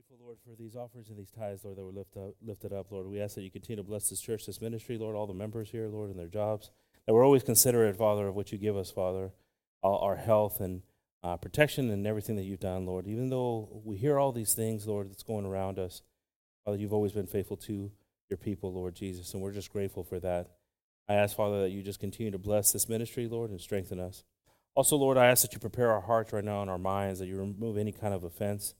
grateful, Lord, for these offers and these tithes, Lord, that were lift up, lifted up, Lord. We ask that you continue to bless this church, this ministry, Lord, all the members here, Lord, and their jobs. That we're always considerate, Father, of what you give us, Father, our, our health and uh, protection and everything that you've done, Lord. Even though we hear all these things, Lord, that's going around us, Father, you've always been faithful to your people, Lord Jesus, and we're just grateful for that. I ask, Father, that you just continue to bless this ministry, Lord, and strengthen us. Also, Lord, I ask that you prepare our hearts right now and our minds, that you remove any kind of offense,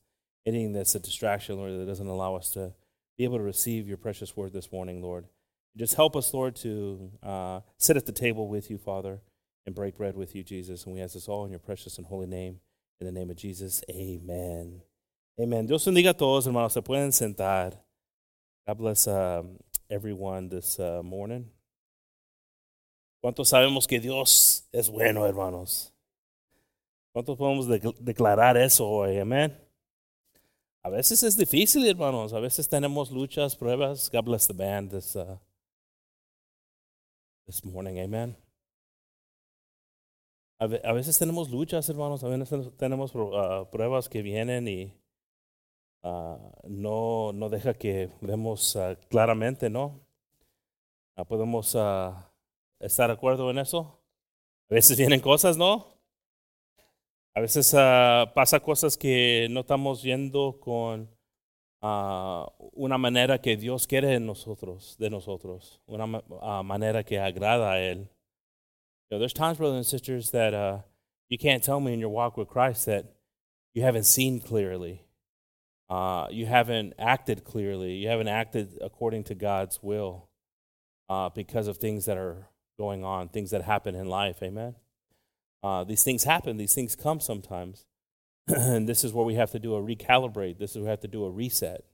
anything that's a distraction, Lord, that doesn't allow us to be able to receive your precious word this morning, Lord. Just help us, Lord, to uh, sit at the table with you, Father, and break bread with you, Jesus. And we ask this all in your precious and holy name. In the name of Jesus, amen. Amen. Dios bendiga a todos, hermanos. Se pueden sentar. God bless um, everyone this uh, morning. ¿Cuántos sabemos que Dios es bueno, hermanos? ¿Cuántos podemos de- declarar eso hoy? Amén. A veces es difícil, hermanos. A veces tenemos luchas, pruebas. God bless the band this, uh, this morning. Amen. A, ve- a veces tenemos luchas, hermanos. A veces tenemos uh, pruebas que vienen y uh, no, no deja que vemos uh, claramente, ¿no? Uh, podemos uh, estar de acuerdo en eso. A veces vienen cosas, ¿no? A veces uh, pasa cosas que no estamos yendo con uh, una manera que Dios quiere de nosotros, de nosotros, una uh, manera que agrada a Él. You know, there's times, brothers and sisters, that you can't tell me in your walk with Christ that you haven't seen clearly. You haven't acted clearly. You haven't acted according to God's will because of things that are going on, things that happen in life. Amen. Uh, these things happen. These things come sometimes, and this is where we have to do a recalibrate. This is where we have to do a reset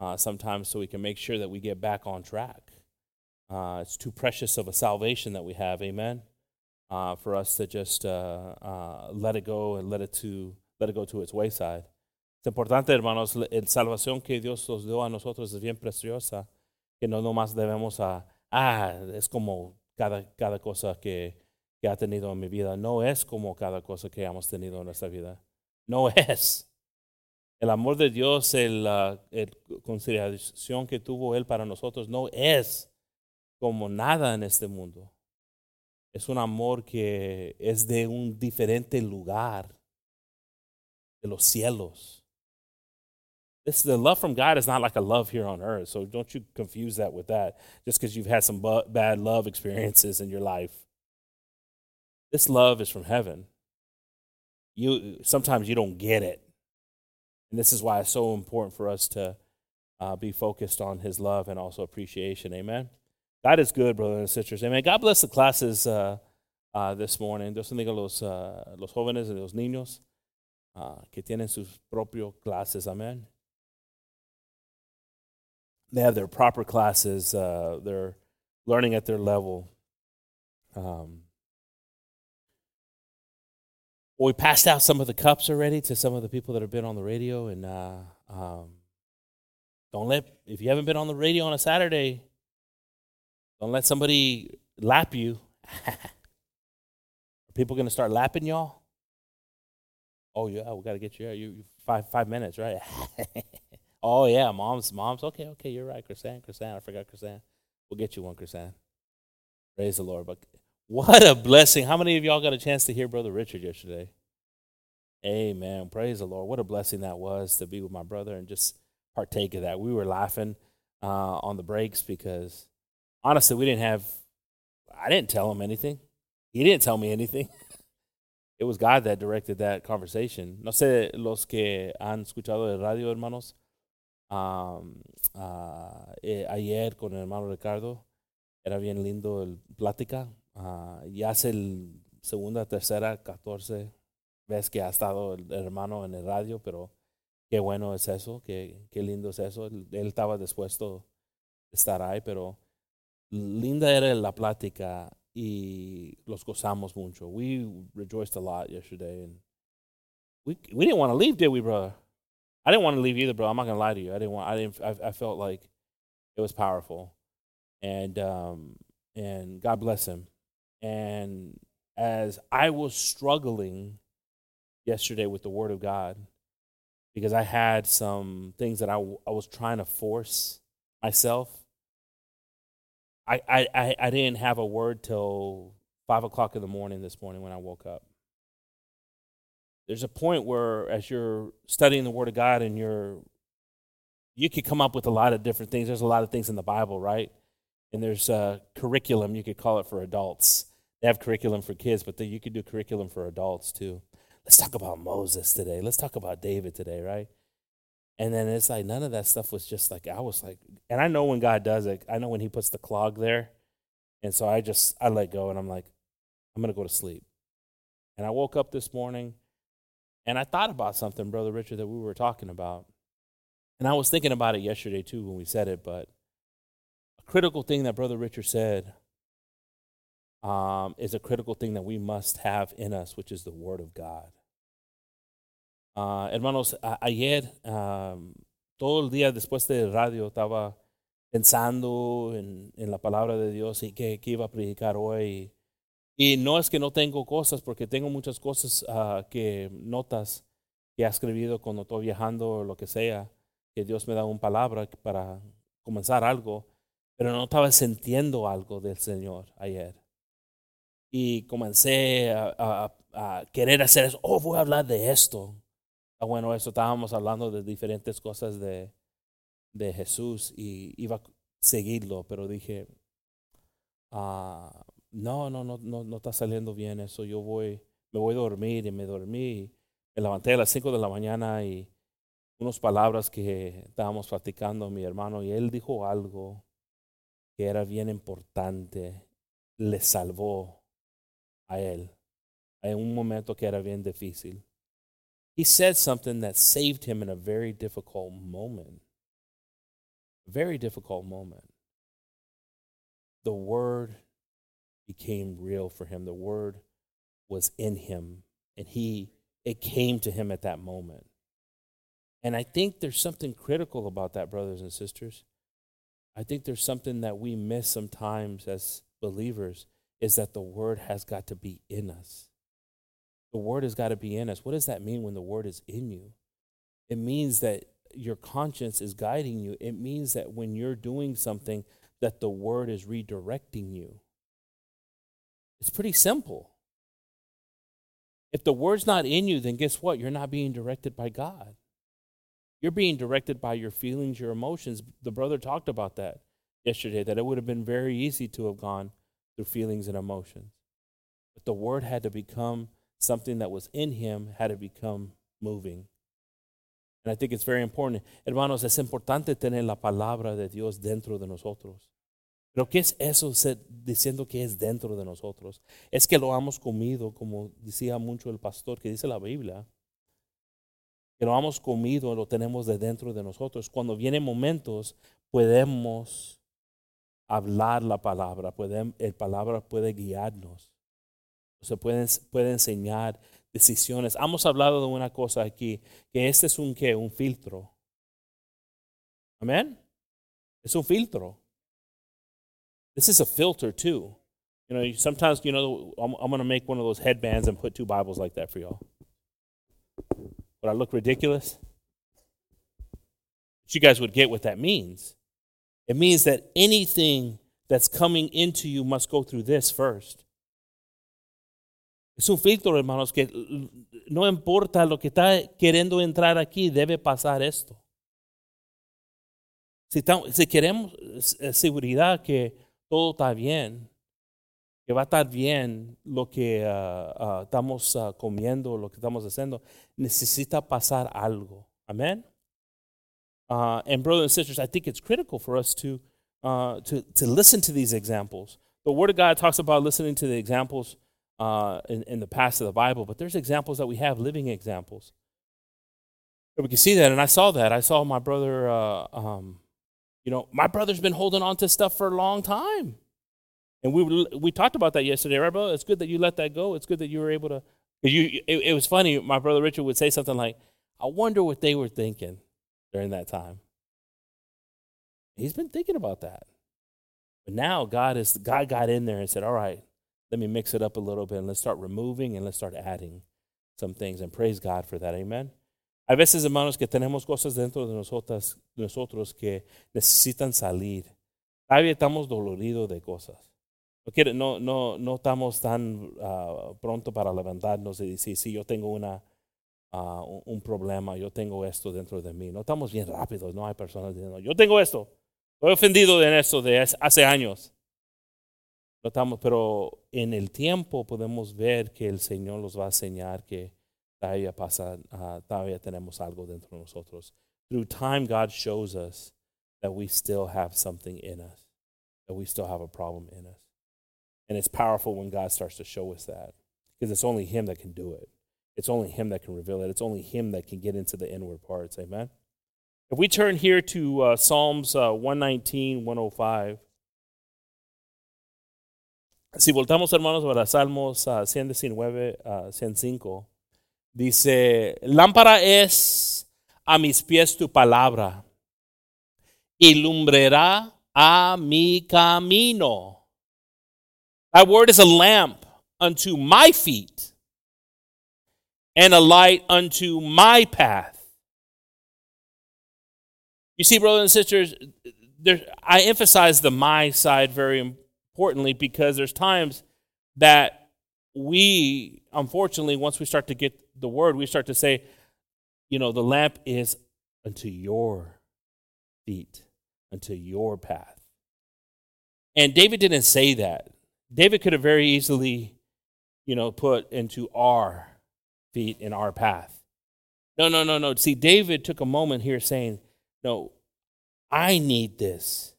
uh, sometimes, so we can make sure that we get back on track. Uh, it's too precious of a salvation that we have. Amen. Uh, for us to just uh, uh, let it go and let it to let it go to its wayside. Es importante, hermanos, el salvación que Dios nos dio a nosotros es bien preciosa, que no nomás debemos a, ah, es como cada, cada cosa que, que ha tenido en mi vida. No es como cada cosa que hemos tenido en nuestra vida. No es. El amor de Dios, la el consideración que tuvo Él para nosotros, no es como nada en este mundo. Es un amor que es de un diferente lugar, de los cielos. This, the love from God is not like a love here on earth. So don't you confuse that with that just because you've had some bad love experiences in your life. This love is from heaven. You sometimes you don't get it, and this is why it's so important for us to uh, be focused on His love and also appreciation. Amen. God is good, brothers and sisters. Amen. God bless the classes uh, uh, this morning. Dios bendiga los, uh, los jóvenes y los niños uh, que tienen sus propios clases. Amen. They have their proper classes. Uh, they're learning at their level. Um, well, we passed out some of the cups already to some of the people that have been on the radio, and uh, um, don't let if you haven't been on the radio on a Saturday, don't let somebody lap you. Are people going to start lapping y'all? Oh yeah, we got to get you. You you- five five minutes, right? oh yeah, mom's mom's. Okay, okay, you're right, Chrisanne. Chrisanne, I forgot Chrisanne. We'll get you one, Chrisanne. Praise the Lord. But what a blessing! How many of y'all got a chance to hear Brother Richard yesterday? Amen. Praise the Lord. What a blessing that was to be with my brother and just partake of that. We were laughing uh, on the breaks because honestly, we didn't have. I didn't tell him anything. He didn't tell me anything. It was God that directed that conversation. No sé los que han escuchado el radio, hermanos. Um, ah, eh, ayer con el hermano Ricardo era bien lindo el plática. Ah, ya es el segunda, tercera, catorce vez que ha estado el hermano en el radio, pero qué bueno es eso, qué, qué lindo es eso. Él, él estaba dispuesto a estar ahí, pero linda era la plática y los gozamos mucho. We rejoiced a lot yesterday, and we we didn't want to leave, did we, brother? I didn't want to leave either, bro. I'm not gonna lie to you. I didn't want. I didn't. I, I felt like it was powerful, and um and God bless him. And as I was struggling yesterday with the Word of God, because I had some things that I, I was trying to force myself. I, I, I didn't have a word till five o'clock in the morning this morning when I woke up. There's a point where, as you're studying the Word of God and you're, you could come up with a lot of different things. There's a lot of things in the Bible, right? And there's a curriculum, you could call it for adults. They have curriculum for kids, but you could do curriculum for adults too. Let's talk about Moses today. Let's talk about David today, right? And then it's like none of that stuff was just like I was like, and I know when God does it, I know when He puts the clog there, and so I just I let go, and I'm like, I'm gonna go to sleep. And I woke up this morning, and I thought about something, brother Richard, that we were talking about, and I was thinking about it yesterday too when we said it, but a critical thing that brother Richard said um, is a critical thing that we must have in us, which is the Word of God. Uh, hermanos, a- ayer, um, todo el día después de radio, estaba pensando en, en la palabra de Dios y qué, iba a predicar hoy. Y no es que no tengo cosas, porque tengo muchas cosas uh, que notas que he escribido cuando estoy viajando o lo que sea, que Dios me da una palabra para comenzar algo, pero no estaba sintiendo algo del Señor ayer y comencé a, a, a, querer hacer eso. Oh, voy a hablar de esto. Ah, bueno, eso estábamos hablando de diferentes cosas de, de Jesús y iba a seguirlo, pero dije, ah, no, no, no, no, no está saliendo bien eso. Yo voy, me voy a dormir y me dormí. Me levanté a las 5 de la mañana y unas palabras que estábamos platicando mi hermano y él dijo algo que era bien importante. Le salvó a él en un momento que era bien difícil. He said something that saved him in a very difficult moment. Very difficult moment. The word became real for him. The word was in him and he it came to him at that moment. And I think there's something critical about that brothers and sisters. I think there's something that we miss sometimes as believers is that the word has got to be in us. The word has got to be in us. What does that mean when the word is in you? It means that your conscience is guiding you. It means that when you're doing something that the word is redirecting you. It's pretty simple. If the word's not in you, then guess what? You're not being directed by God. You're being directed by your feelings, your emotions. The brother talked about that yesterday, that it would have been very easy to have gone through feelings and emotions. But the word had to become something that was in him, had to become moving. And I think it's very important. Hermanos, es importante tener la palabra de Dios dentro de nosotros. Pero ¿qué es eso diciendo que es dentro de nosotros? Es que lo hemos comido, como decía mucho el pastor que dice la Biblia, que lo hemos comido, lo tenemos de dentro de nosotros. Cuando vienen momentos, podemos hablar la palabra, el palabra puede guiarnos, se puede, puede enseñar decisiones. Hemos hablado de una cosa aquí, que este es un qué, un filtro. Amén. Es un filtro. This is a filter too. You know, sometimes, you know, I'm, I'm going to make one of those headbands and put two Bibles like that for y'all. But I look ridiculous? But you guys would get what that means. It means that anything that's coming into you must go through this first. Es un filtro, hermanos, que no importa lo que está queriendo entrar aquí, debe pasar esto. Si, si queremos eh, seguridad que todo está bien, que va a estar bien lo que uh, uh, estamos uh, comiendo, lo que estamos haciendo, necesita pasar algo. Amén. Uh, and brothers and sisters, I think it's critical for us to, uh, to, to listen to these examples. The Word of God talks about listening to the examples uh, in, in the past of the Bible, but there's examples that we have, living examples. And we can see that, and I saw that. I saw my brother, uh, um, you know, my brother's been holding on to stuff for a long time. And we, we talked about that yesterday, right, brother? It's good that you let that go. It's good that you were able to. You, it, it was funny. My brother Richard would say something like, I wonder what they were thinking during that time. He's been thinking about that. But now God is God got in there and said, All right, let me mix it up a little bit and let's start removing and let's start adding some things. And praise God for that. Amen. Hay veces, hermanos, que tenemos cosas dentro de nosotras, nosotros que necesitan salir. Todavía estamos doloridos de cosas. No, quiere- no, no, no estamos tan ah, pronto para levantarnos y decir, sí, yo tengo una, ah, un, problema, yo tengo esto dentro de mí. No estamos bien rápidos, no hay personas diciendo, yo tengo esto, estoy ofendido en esto de hace- años. No estamos, pero en el tiempo podemos ver que el Señor nos va a enseñar que todavía pasa, ah, todavía tenemos algo dentro de nosotros. Through time, God shows us that we still have something in us, that we still have a problem in us. And it's powerful when God starts to show us that because it's only Him that can do it. It's only Him that can reveal it. It's only Him that can get into the inward parts. Amen. If we turn here to uh, Psalms uh, 119, 105. Si voltamos, hermanos, para Salmos uh, 119, uh, 105, dice: Lámpara es a mis pies tu palabra y lumbrará a mi camino. Thy word is a lamp unto my feet and a light unto my path. You see, brothers and sisters, there, I emphasize the my side very importantly because there's times that we, unfortunately, once we start to get the word, we start to say, you know, the lamp is unto your feet, unto your path. And David didn't say that. David could have very easily, you know, put into our feet in our path. No, no, no, no. See, David took a moment here saying, no, I need this.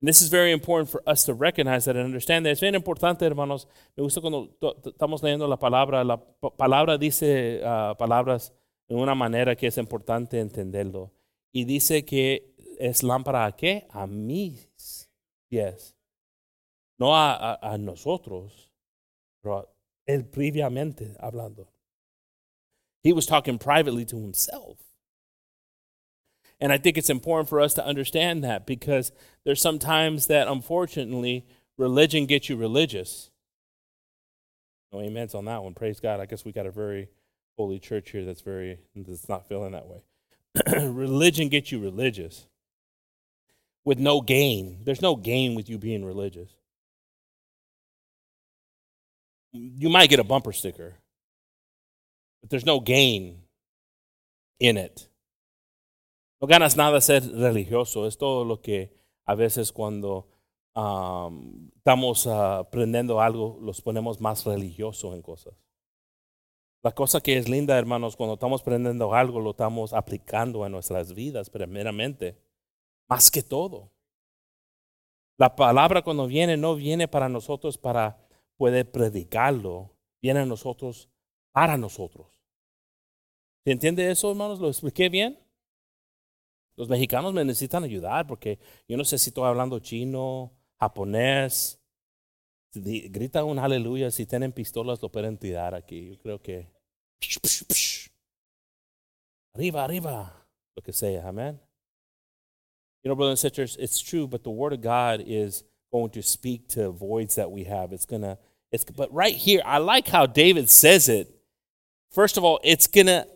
And this is very important for us to recognize that and understand that. Es bien importante, hermanos. Me gusta cuando estamos leyendo la palabra. La pa- palabra dice ah, palabras de una manera que es importante entenderlo. Y dice que es lámpara a qué? A mis pies. No a, nosotros, él previamente hablando. He was talking privately to himself. And I think it's important for us to understand that because there's some times that unfortunately religion gets you religious. No amens on that one. Praise God. I guess we got a very holy church here that's very that's not feeling that way. religion gets you religious with no gain. There's no gain with you being religious. You might get a bumper sticker, but there's no gain in it. No ganas nada ser religioso. Es todo lo que a veces cuando um, estamos uh, aprendiendo algo, los ponemos más religioso en cosas. La cosa que es linda, hermanos, cuando estamos aprendiendo algo, lo estamos aplicando en nuestras vidas, primeramente, más que todo. La palabra cuando viene, no viene para nosotros para poder predicarlo, viene a nosotros para nosotros. ¿Se entiende eso, hermanos? ¿Lo expliqué bien? Los mexicanos me necesitan ayudar porque yo no sé si estoy hablando chino, japonés. Grita un aleluya. Si tienen pistolas, lo pueden tirar aquí. Yo creo que. Arriba, arriba. Lo que sea. Amen. You know, brothers and sisters, it's true, but the Word of God is going to speak to voids that we have. It's going to. It's, but right here, I like how David says it. First of all, it's going to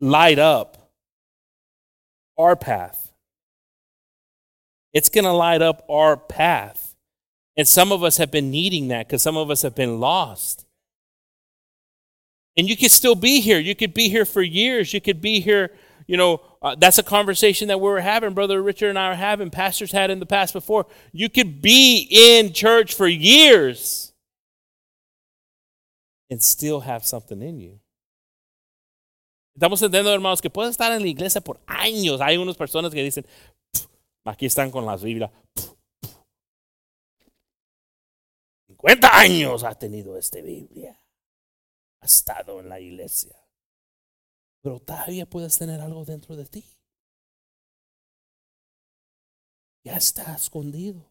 light up our path. It's going to light up our path. And some of us have been needing that because some of us have been lost. And you could still be here. You could be here for years. You could be here, you know, uh, that's a conversation that we were having, Brother Richard and I are having, pastors had in the past before. You could be in church for years and still have something in you. Estamos entendiendo, hermanos, que puedes estar en la iglesia por años. Hay unas personas que dicen, "Pff, aquí están con las Biblias. Pff, pff. 50 años ha tenido esta Biblia. Ha estado en la iglesia. Pero todavía puedes tener algo dentro de ti. Ya está escondido.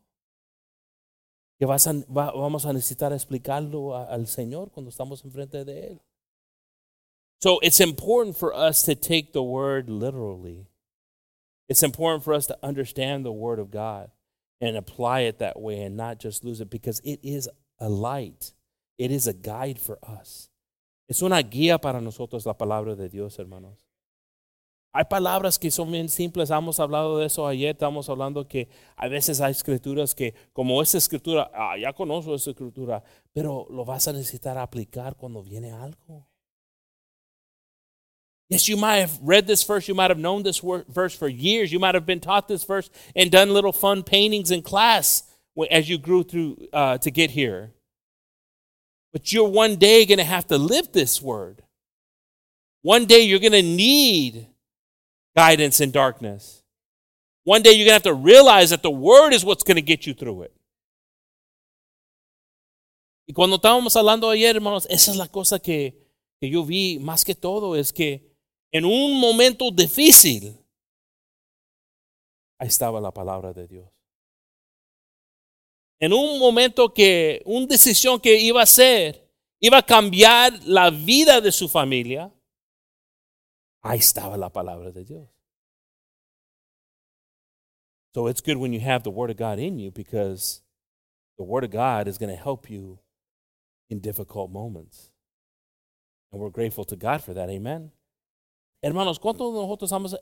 Que vas a- va- vamos a necesitar explicarlo a- al Señor cuando estamos enfrente de Él. So it's important for us to take the word literally. It's important for us to understand the word of God and apply it that way and not just lose it because it is a light. It is a guide for us. Es una guía para nosotros la palabra de Dios, hermanos. Hay palabras que son bien simples, hemos hablado de eso ayer, estamos hablando que a veces hay escrituras que, como escritura, ah, ya conozco escritura, pero lo vas a necesitar aplicar cuando viene algo. Yes, you might have read this verse, you might have known this verse for years, you might have been taught this verse and done little fun paintings in class as you grew through uh, to get here. But you're one day going to have to live this word. One day you're going to need guidance in darkness. One day you're going to have to realize that the word is what's going to get you through it. Y cuando estábamos hablando ayer, hermanos, esa es la cosa que, que yo vi más que todo, es que en un momento difícil, ahí estaba la palabra de Dios. En un momento que, una decisión que iba a ser, iba a cambiar la vida de su familia, ahí estaba la palabra de Dios. So it's good when you have the Word of God in you because the Word of God is going to help you in difficult moments. And we're grateful to God for that. Amen. Hermanos, ¿cuántos de nosotros hemos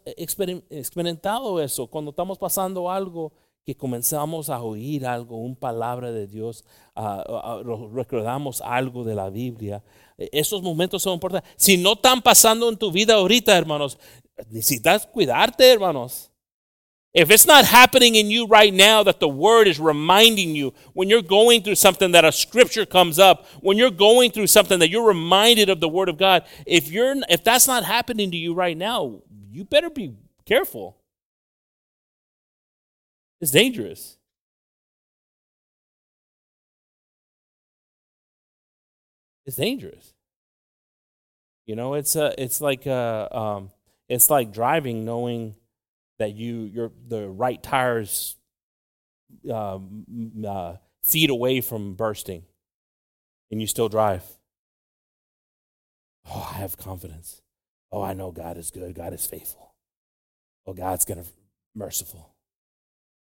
experimentado eso? Cuando estamos pasando algo que comenzamos a oír algo, una palabra de Dios, uh, recordamos algo de la Biblia. Esos momentos son importantes. Si no están pasando en tu vida ahorita, hermanos, necesitas cuidarte, hermanos. If it's not happening in you right now, that the word is reminding you when you're going through something that a scripture comes up, when you're going through something that you're reminded of the word of God, if you're if that's not happening to you right now, you better be careful. It's dangerous. It's dangerous. You know, it's uh, it's like uh, um, it's like driving knowing that you you're the right tires um, uh, feet away from bursting, and you still drive. Oh, I have confidence. Oh, I know God is good. God is faithful. Oh, God's gonna merciful.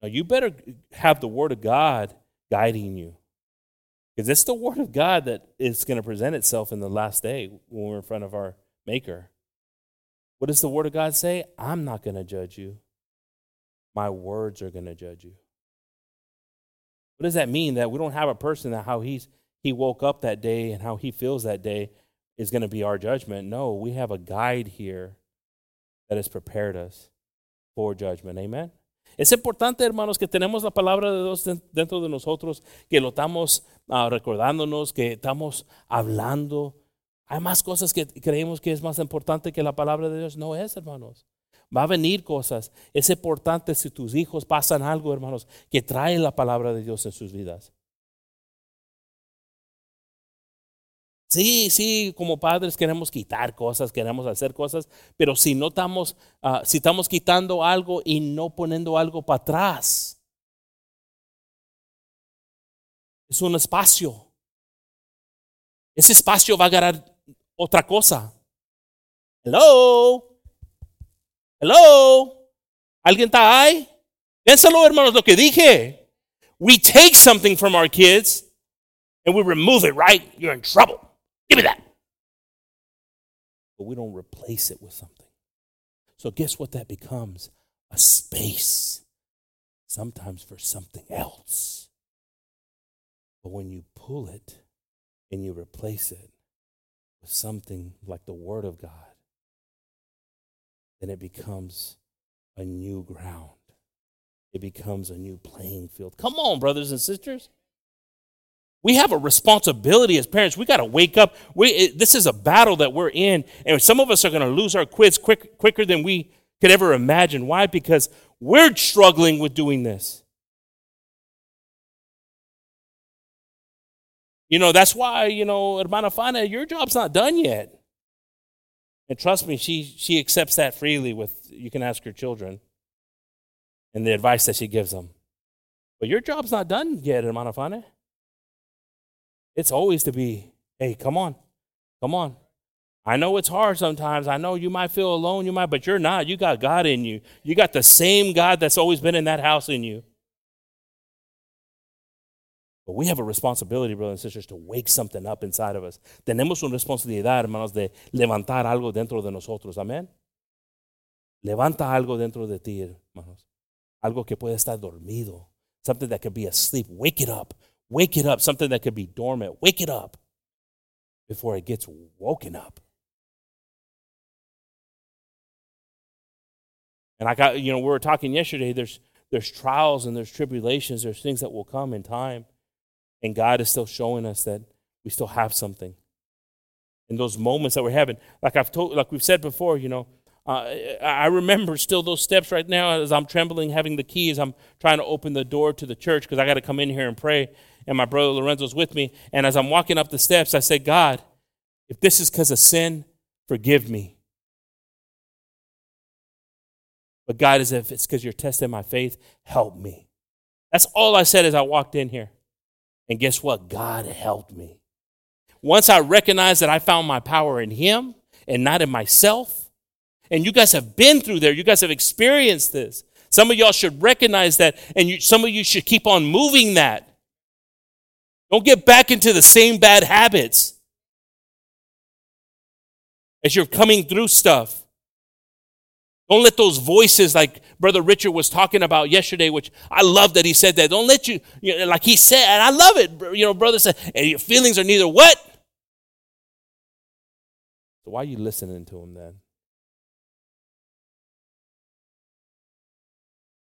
Now you better have the Word of God guiding you. Because it's the Word of God that is going to present itself in the last day when we're in front of our Maker. What does the Word of God say? I'm not going to judge you. My words are going to judge you. What does that mean? That we don't have a person that how he's he woke up that day and how he feels that day is going to be our judgment. No, we have a guide here that has prepared us for judgment. Amen. Es importante, hermanos, que tenemos la palabra de Dios dentro de nosotros, que lo estamos uh, recordándonos, que estamos hablando. Hay más cosas que creemos que es más importante que la palabra de Dios. No es, hermanos. Va a venir cosas. Es importante si tus hijos pasan algo, hermanos, que traen la palabra de Dios en sus vidas. Sí, sí, como padres queremos quitar cosas, queremos hacer cosas, pero si no estamos, uh, si estamos quitando algo y no poniendo algo para atrás, es un espacio. Ese espacio va a agarrar otra cosa. Hello. Hello. ¿Alguien está ahí? Piénsalo, hermanos, lo que dije. We take something from our kids and we remove it, right? You're in trouble. Give me that. But we don't replace it with something. So, guess what that becomes? A space, sometimes for something else. But when you pull it and you replace it with something like the Word of God, then it becomes a new ground. It becomes a new playing field. Come on, brothers and sisters. We have a responsibility as parents. We got to wake up. We, it, this is a battle that we're in, and some of us are going to lose our kids quick, quicker than we could ever imagine. Why? Because we're struggling with doing this. You know, that's why, you know, Hermana Fana, your job's not done yet. And trust me, she, she accepts that freely with, you can ask her children and the advice that she gives them. But your job's not done yet, Hermana Fana. It's always to be, hey, come on, come on. I know it's hard sometimes. I know you might feel alone, you might, but you're not. You got God in you. You got the same God that's always been in that house in you. But we have a responsibility, brothers and sisters, to wake something up inside of us. Tenemos una responsabilidad, hermanos, de levantar algo dentro de nosotros. Amén. Levanta algo dentro de ti, hermanos. Algo que puede estar dormido. Something that could be asleep. Wake it up. Wake it up. Something that could be dormant. Wake it up before it gets woken up. And I got, you know, we were talking yesterday, there's there's trials and there's tribulations, there's things that will come in time. And God is still showing us that we still have something. In those moments that we're having, like I've told, like we've said before, you know, uh, I remember still those steps right now as I'm trembling, having the keys. I'm trying to open the door to the church because I got to come in here and pray. And my brother Lorenzo's with me. And as I'm walking up the steps, I say, God, if this is because of sin, forgive me. But God, as if it's because you're testing my faith, help me. That's all I said as I walked in here. And guess what? God helped me. Once I recognized that I found my power in Him and not in myself, and you guys have been through there, you guys have experienced this. Some of y'all should recognize that, and you, some of you should keep on moving that. Don't get back into the same bad habits as you're coming through stuff. Don't let those voices, like Brother Richard was talking about yesterday, which I love that he said that. Don't let you, you know, like he said, and I love it. You know, brother said, and your feelings are neither what? So why are you listening to him then?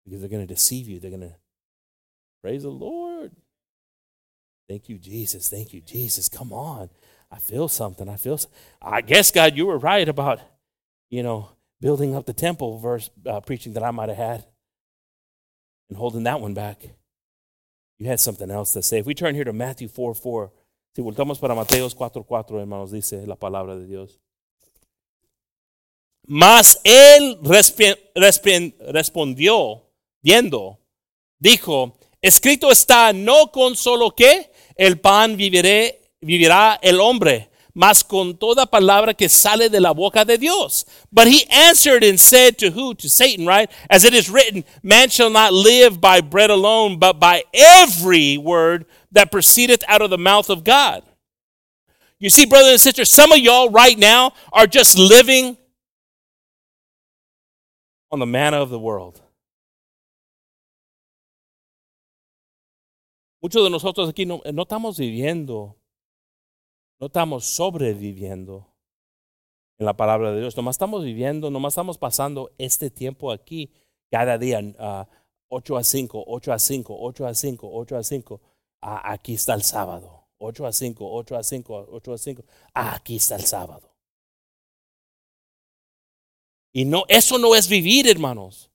Because they're going to deceive you. They're going to praise the Lord. Thank you, Jesus. Thank you, Jesus. Come on. I feel something. I feel. I guess God, you were right about, you know, building up the temple verse uh, preaching that I might have had and holding that one back. You had something else to say. If we turn here to Matthew 4 4, si voltamos para Mateos 4 4, hermanos, dice la palabra de Dios. Mas él respondió, viendo, dijo, escrito está, no con solo que el pan viviré, vivirá el hombre, mas con toda palabra que sale de la boca de Dios. But he answered and said to who? To Satan, right? As it is written, man shall not live by bread alone, but by every word that proceedeth out of the mouth of God. You see, brothers and sisters, some of y'all right now are just living on the manna of the world. Muchos de nosotros aquí no, no estamos viviendo No estamos sobreviviendo en la palabra de Dios. Nomás estamos viviendo, nomás estamos pasando este tiempo aquí cada día, uh, 8 a 5, 8 a 5, 8 a 5, 8 a 5. Ah, aquí está el sábado. 8 a 5, 8 a 5, 8 a 5. Ah, aquí está el sábado. Y no, eso no es vivir, hermanos.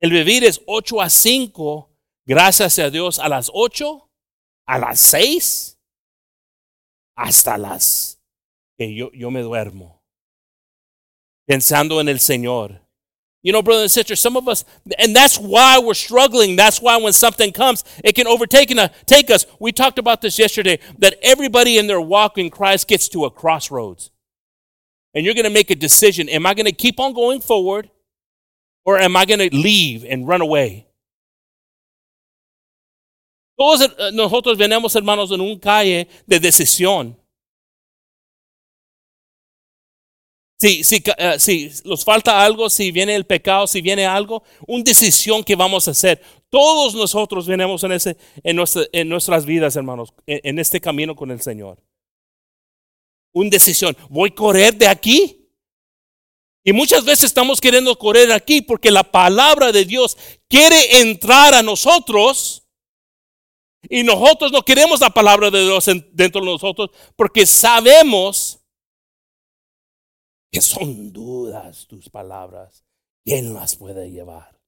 El vivir es 8 a 5, gracias a Dios, a las 8 a las seis hasta las que yo, yo me duermo. Pensando en el Señor. You know, brothers and sisters, some of us, and that's why we're struggling. That's why when something comes, it can overtake and uh, take us. We talked about this yesterday that everybody in their walk in Christ gets to a crossroads. And you're going to make a decision. Am I going to keep on going forward or am I going to leave and run away? Todos eh, nosotros venimos, hermanos, en un calle de decisión. Si, si, uh, nos falta algo, si viene el pecado, si viene algo, una decisión que vamos a hacer. Todos nosotros venimos en, ese, en, nuestra, en nuestras vidas, hermanos, en, en, este camino con el Señor. Una decisión. ¿Voy a correr de aquí? Y muchas veces estamos queriendo correr aquí porque la palabra de Dios quiere entrar a nosotros y nosotros no queremos la palabra de Dios dentro de nosotros porque sabemos que son dudas tus palabras. ¿Quién las puede llevar?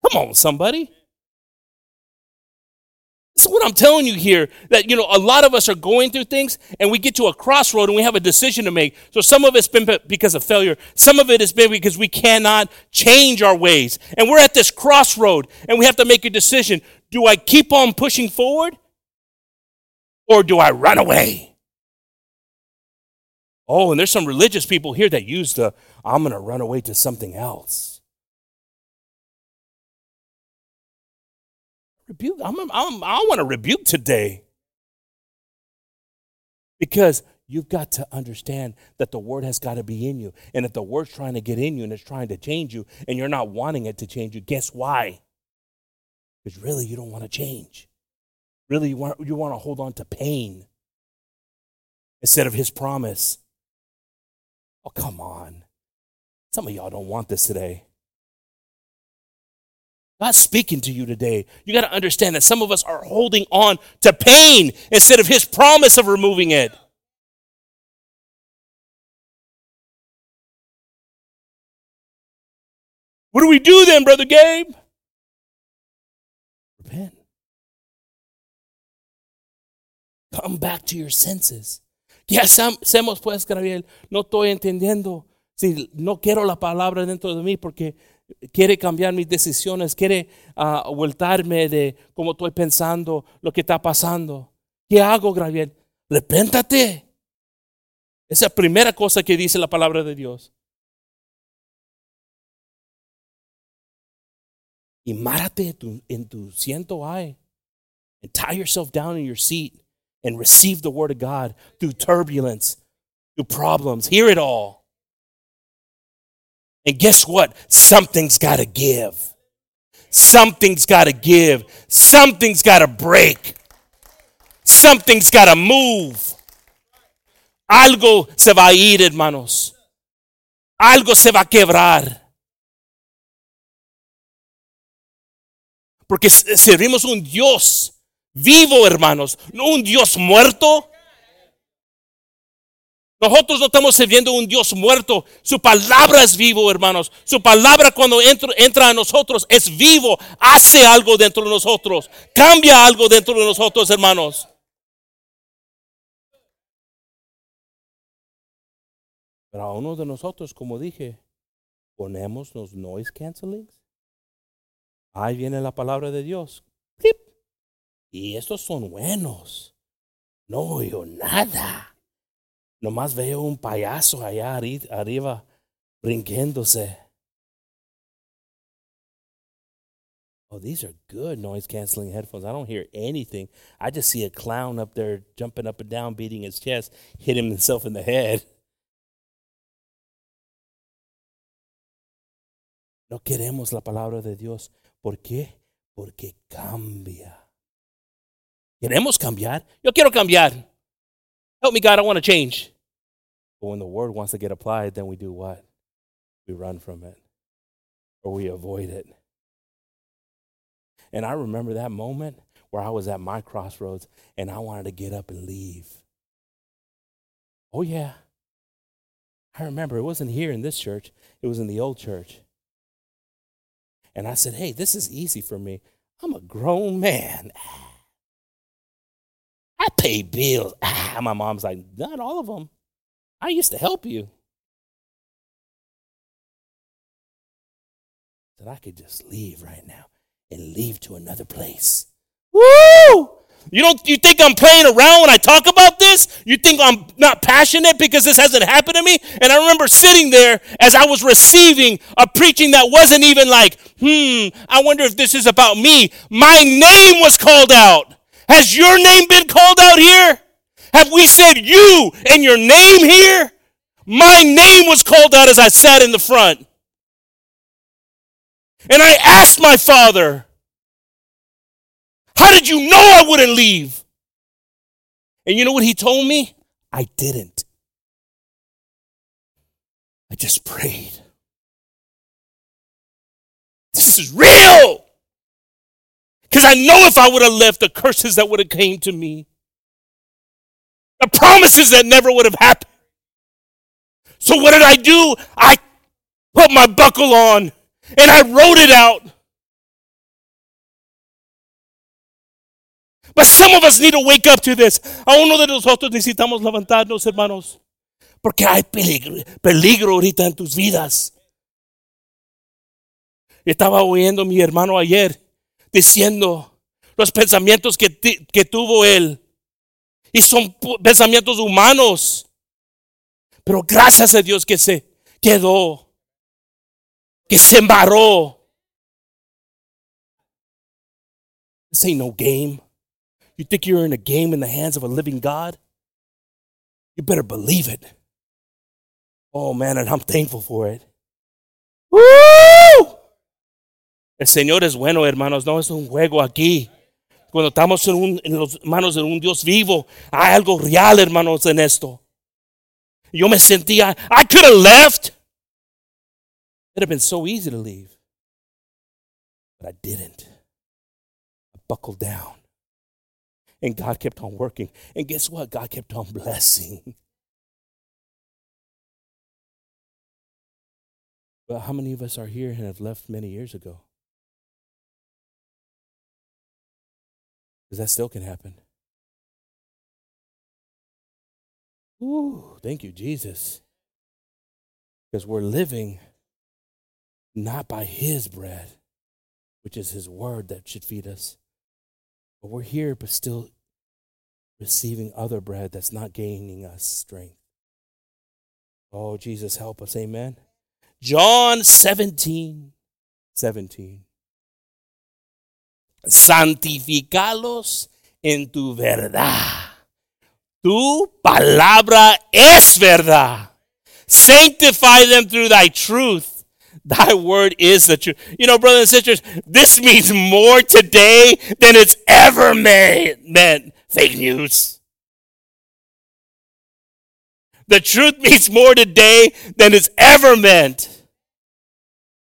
Come on, somebody. That's what I'm telling you here. That, you know, a lot of us are going through things and we get to a crossroad and we have a decision to make. So some of it's been because of failure. Some of it has been because we cannot change our ways. And we're at this crossroad and we have to make a decision. Do I keep on pushing forward or do I run away? Oh, and there's some religious people here that use the, I'm going to run away to something else. Rebuke. I'm, I'm, I want to rebuke today. Because you've got to understand that the word has got to be in you. And if the word's trying to get in you and it's trying to change you and you're not wanting it to change you, guess why? Because really you don't want to change. Really you want, you want to hold on to pain instead of his promise. Oh, come on. Some of y'all don't want this today. God's speaking to you today. You got to understand that some of us are holding on to pain instead of his promise of removing it. What do we do then, Brother Gabe? Repent. Come back to your senses. ¿Qué hacemos pues, Gabriel? No estoy entendiendo. Si no quiero la palabra dentro de mí porque quiere cambiar mis decisiones, quiere uh, voltarme de cómo estoy pensando, lo que está pasando. ¿Qué hago, Gabriel? Repéntate. Esa es la primera cosa que dice la palabra de Dios. y márate en tu, en tu ciento hay. And tie yourself down in your seat and receive the word of God through turbulence, through problems. Hear it all. And guess what? Something's got to give. Something's got to give. Something's got to break. Something's got to move. Algo se va a ir, hermanos. Algo se va a quebrar. Porque servimos un Dios vivo, hermanos, no un Dios muerto. Nosotros no estamos sirviendo un Dios muerto. Su palabra es vivo, hermanos. Su palabra cuando entra, entra, a nosotros es vivo. Hace algo dentro de nosotros. Cambia algo dentro de nosotros, hermanos. Pero a uno de nosotros, como dije, ponemos los noise cancellings Ahí viene la palabra de Dios. Y estos son buenos. No oigo nada. Nomás veo un payaso allá arriba brinquéndose. Oh, these are good noise canceling headphones. I don't hear anything. I just see a clown up there jumping up and down, beating his chest, hitting himself in the head. No queremos la palabra de Dios. ¿Por qué? Porque cambia. Queremos cambiar. Yo quiero cambiar. Help me, God, I want to change. But when the word wants to get applied, then we do what? We run from it or we avoid it. And I remember that moment where I was at my crossroads and I wanted to get up and leave. Oh, yeah. I remember it wasn't here in this church, it was in the old church. And I said, Hey, this is easy for me. I'm a grown man. I pay bills. Ah, my mom's like, Not all of them. I used to help you. That I could just leave right now and leave to another place. Woo! You don't you think I'm playing around when I talk about this? You think I'm not passionate because this hasn't happened to me? And I remember sitting there as I was receiving a preaching that wasn't even like, "Hmm, I wonder if this is about me." My name was called out. Has your name been called out here? Have we said you and your name here? My name was called out as I sat in the front. And I asked my father, how did you know I wouldn't leave? And you know what he told me? I didn't. I just prayed. This is real. Because I know if I would have left, the curses that would have came to me, the promises that never would have happened. So what did I do? I put my buckle on and I wrote it out. But some of us need to wake up to this. A uno de nosotros necesitamos levantarnos, hermanos. Porque hay peligro, peligro ahorita en tus vidas. Estaba oyendo mi hermano ayer diciendo los pensamientos que, tuvo él. Y son pensamientos humanos. Pero gracias a Dios que se quedó. Que se embarró. This ain't no game. You think you're in a game in the hands of a living God? You better believe it. Oh man, and I'm thankful for it. ¡Woo! El Señor es bueno, hermanos, no es un juego aquí. Cuando estamos en, un, en las manos de un Dios vivo, hay algo real, hermanos, en esto. Yo me sentía, I could have left. It'd have been so easy to leave. But I didn't. I buckled down. And God kept on working. And guess what? God kept on blessing. But how many of us are here and have left many years ago? Because that still can happen. Ooh, thank you, Jesus. Because we're living not by His bread, which is His word that should feed us, but we're here, but still receiving other bread that's not gaining us strength. Oh, Jesus, help us. Amen. John 17, 17. Santificalos en tu verdad. Tu palabra es verdad. Sanctify them through thy truth. Thy word is the truth. You know, brothers and sisters, this means more today than it's ever meant. Fake news. The truth means more today than it's ever meant.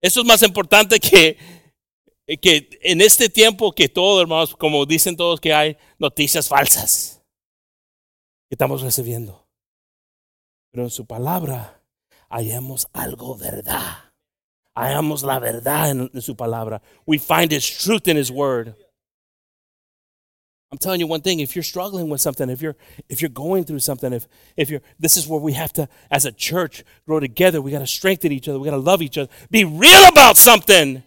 Eso es más importante que, que en este tiempo que todo, hermanos, como dicen todos que hay noticias falsas que estamos recibiendo. Pero en su palabra hallamos algo verdad. Hallamos la verdad en, en su palabra. We find his truth in his word. I'm telling you one thing, if you're struggling with something, if you're if you're going through something, if if you're this is where we have to as a church grow together. We got to strengthen each other. We got to love each other. Be real about something.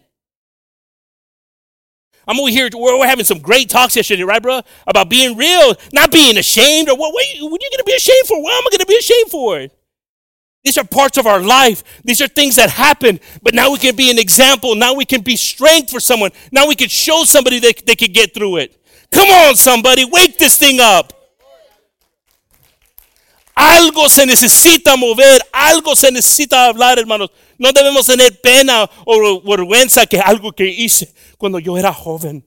I'm over here. We're, we're having some great talks yesterday, right, bro? About being real, not being ashamed. Or what? What, what are you going to be ashamed for? What am I going to be ashamed for? It? These are parts of our life. These are things that happen. But now we can be an example. Now we can be strength for someone. Now we can show somebody that they can get through it. Come on, somebody, wake this thing up. Algo se necesita mover, algo se necesita hablar, hermanos. No debemos tener pena o vergüenza que algo que hice cuando yo era joven.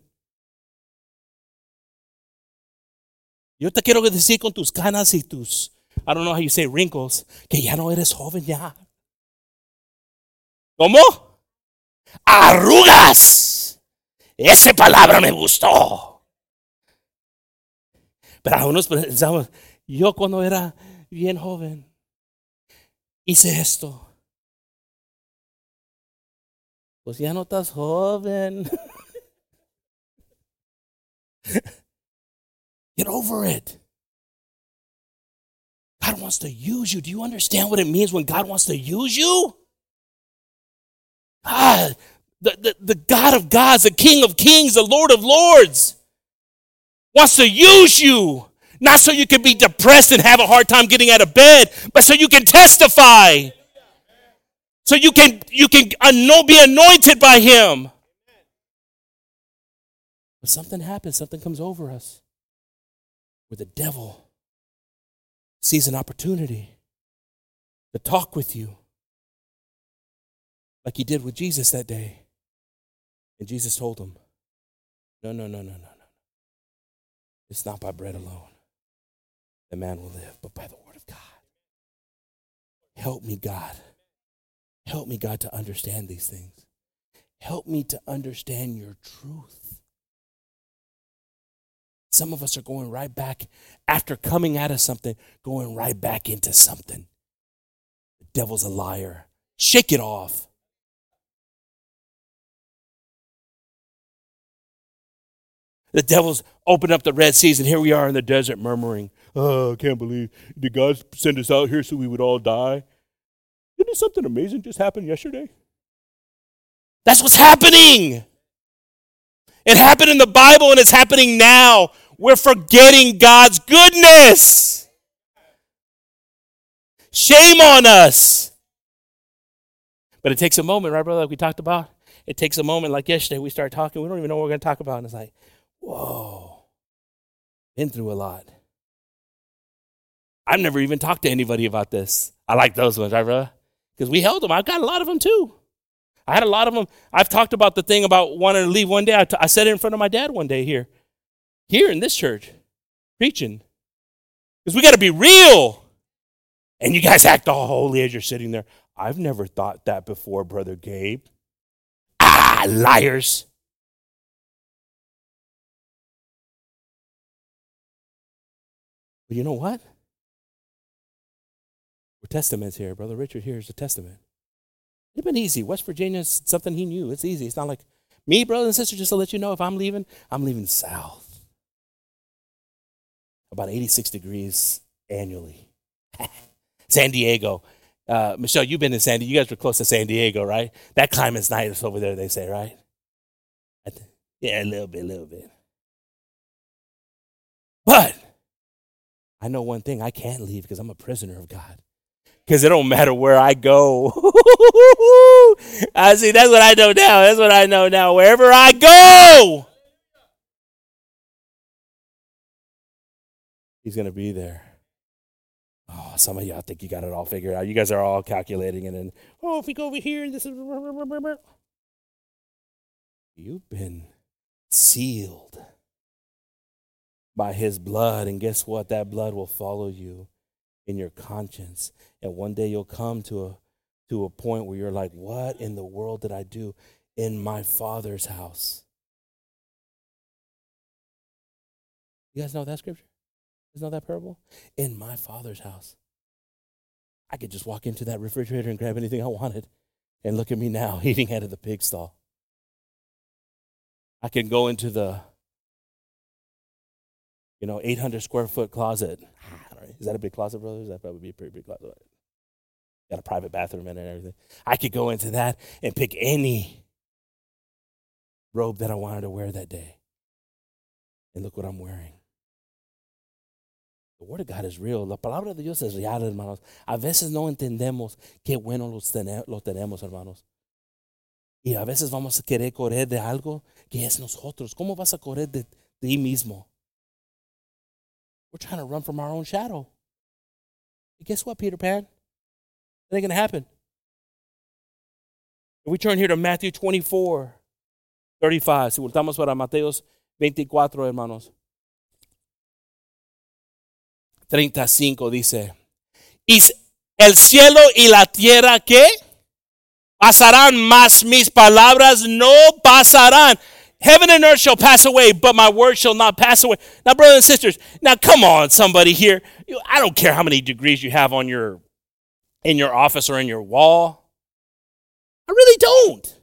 Yo te quiero decir con tus canas y tus, I don't know how you say wrinkles, que ya no eres joven ya. ¿Cómo? Arrugas. Esa palabra me gustó. Pero algunos pensamos, yo cuando era bien joven, hice esto. Pues ya no estás joven. Get over it. God wants to use you. Do you understand what it means when God wants to use you? God, the, the, the God of gods, the King of kings, the Lord of lords wants to use you. Not so you can be depressed and have a hard time getting out of bed, but so you can testify. So you can you can be anointed by him. But something happens, something comes over us where the devil sees an opportunity to talk with you like he did with Jesus that day. And Jesus told him, No, no, no, no, no, no. It's not by bread alone that man will live, but by the word of God. Help me, God. Help me, God, to understand these things. Help me to understand your truth. Some of us are going right back after coming out of something, going right back into something. The devil's a liar. Shake it off. The devil's opened up the Red Seas, and here we are in the desert murmuring, Oh, I can't believe. Did God send us out here so we would all die? Didn't something amazing just happen yesterday? That's what's happening. It happened in the Bible and it's happening now. We're forgetting God's goodness. Shame on us. But it takes a moment, right, brother, like we talked about? It takes a moment, like yesterday, we start talking. We don't even know what we're going to talk about. And it's like, whoa, been through a lot. I've never even talked to anybody about this. I like those ones, right, brother? Because we held them. I've got a lot of them too. I had a lot of them. I've talked about the thing about wanting to leave one day. I, t- I said it in front of my dad one day here, here in this church, preaching. Because we got to be real. And you guys act all holy as you're sitting there. I've never thought that before, Brother Gabe. Ah, liars. But you know what? We're testaments here. Brother Richard here is a testament. It'd been easy. West Virginia is something he knew. It's easy. It's not like me, brothers and sisters, just to let you know if I'm leaving, I'm leaving south. About 86 degrees annually. San Diego. Uh, Michelle, you've been in San Diego. You guys were close to San Diego, right? That climate's nice over there, they say, right? Yeah, a little bit, a little bit. But I know one thing I can't leave because I'm a prisoner of God because it don't matter where I go. I see. That's what I know now. That's what I know now. Wherever I go, He's gonna be there. Oh, some of y'all think you got it all figured out. You guys are all calculating, and oh, if we go over here, this is. You've been sealed by His blood, and guess what? That blood will follow you in your conscience. And one day you'll come to a to a point where you're like, what in the world did I do in my father's house? You guys know that scripture? You guys know that parable? In my father's house. I could just walk into that refrigerator and grab anything I wanted. And look at me now, eating out of the pig stall. I can go into the, you know, 800 square foot closet ah, is that a big closet, brothers? That probably be a pretty big closet. Got a private bathroom in it and everything. I could go into that and pick any robe that I wanted to wear that day. And look what I'm wearing. The word of God is real. La palabra de Dios es real, hermanos. A veces no entendemos qué bueno los, lo tenemos, hermanos. Y a veces vamos a querer correr de algo que es nosotros. ¿Cómo vas a correr de ti mismo? We're trying to run from our own shadow. Guess what, Peter Pan? That ain't to happen. We turn here to Matthew 24, 35, si voltamos para Mateos 24, hermanos. 35 dice, y el cielo y la tierra, ¿qué? Pasarán, más mis palabras no pasarán. Heaven and earth shall pass away, but my word shall not pass away. Now, brothers and sisters, now come on, somebody here. I don't care how many degrees you have on your in your office or in your wall. I really don't.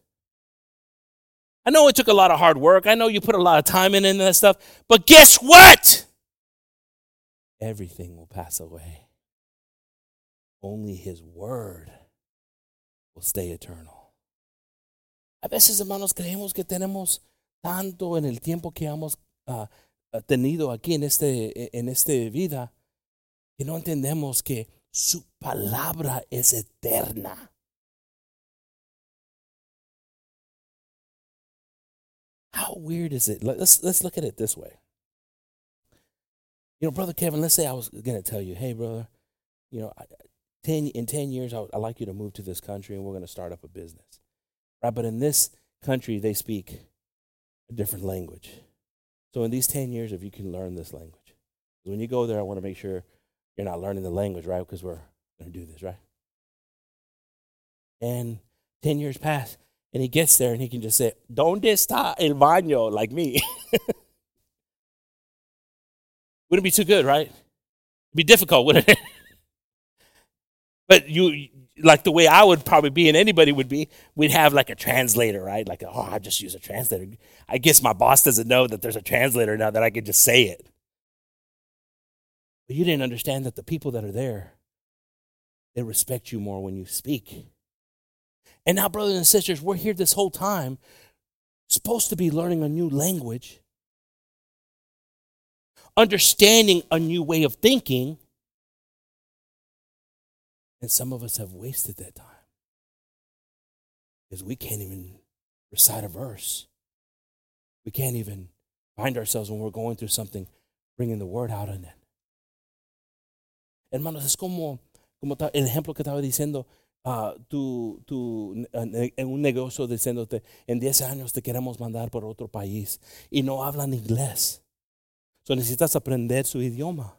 I know it took a lot of hard work. I know you put a lot of time in and that stuff. But guess what? Everything will pass away. Only his word will stay eternal. A veces, hermanos, creemos que tenemos tanto en el tiempo que hemos uh, tenido aquí en este, en este vida que no entendemos que su palabra es eterna. How weird is it? Let's let's look at it this way. You know, brother Kevin, let's say I was going to tell you, hey, brother, you know, ten in ten years, I, I'd like you to move to this country, and we're going to start up a business, right? But in this country, they speak a different language. So in these 10 years, if you can learn this language, when you go there, I want to make sure you're not learning the language, right? Because we're going to do this, right? And 10 years pass, and he gets there and he can just say, Donde está el baño? Like me. Wouldn't be too good, right? It'd be difficult, wouldn't it? but you like the way I would probably be and anybody would be, we'd have like a translator, right? Like, oh, I just use a translator. I guess my boss doesn't know that there's a translator now that I could just say it. But you didn't understand that the people that are there, they respect you more when you speak. And now, brothers and sisters, we're here this whole time, supposed to be learning a new language, understanding a new way of thinking and some of us have wasted that time because we can't even recite a verse. We can't even find ourselves when we're going through something, bringing the word out in it. Hermanos, es como, como el ejemplo que estaba diciendo, uh, tú, tú en un negocio diciéndote, en 10 años te queremos mandar por otro país y no hablan inglés. So necesitas aprender su idioma.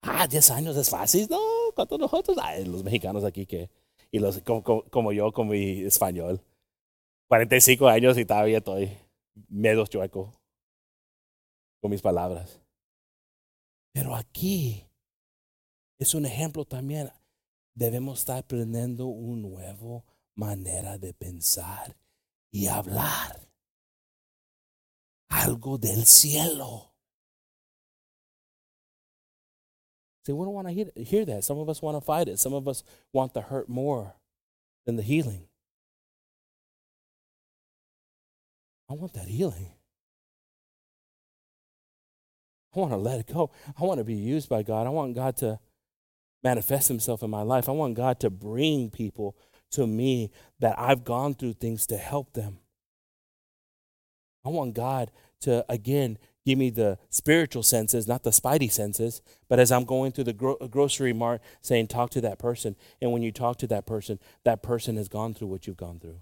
Ah, 10 años es fácil. No, ¿cuántos nosotros? Ay, los mexicanos aquí que, y los como, como, como yo con mi español. 45 años y todavía estoy medio chueco con mis palabras. Pero aquí es un ejemplo también. Debemos estar aprendiendo una nueva manera de pensar y hablar. Algo del cielo. See, we don't want to hear, hear that. Some of us want to fight it. Some of us want the hurt more than the healing. I want that healing. I want to let it go. I want to be used by God. I want God to manifest Himself in my life. I want God to bring people to me that I've gone through things to help them. I want God to, again, give me the spiritual senses, not the spidey senses, but as I'm going through the gro- uh, grocery mart saying, talk to that person. And when you talk to that person, that person has gone through what you've gone through.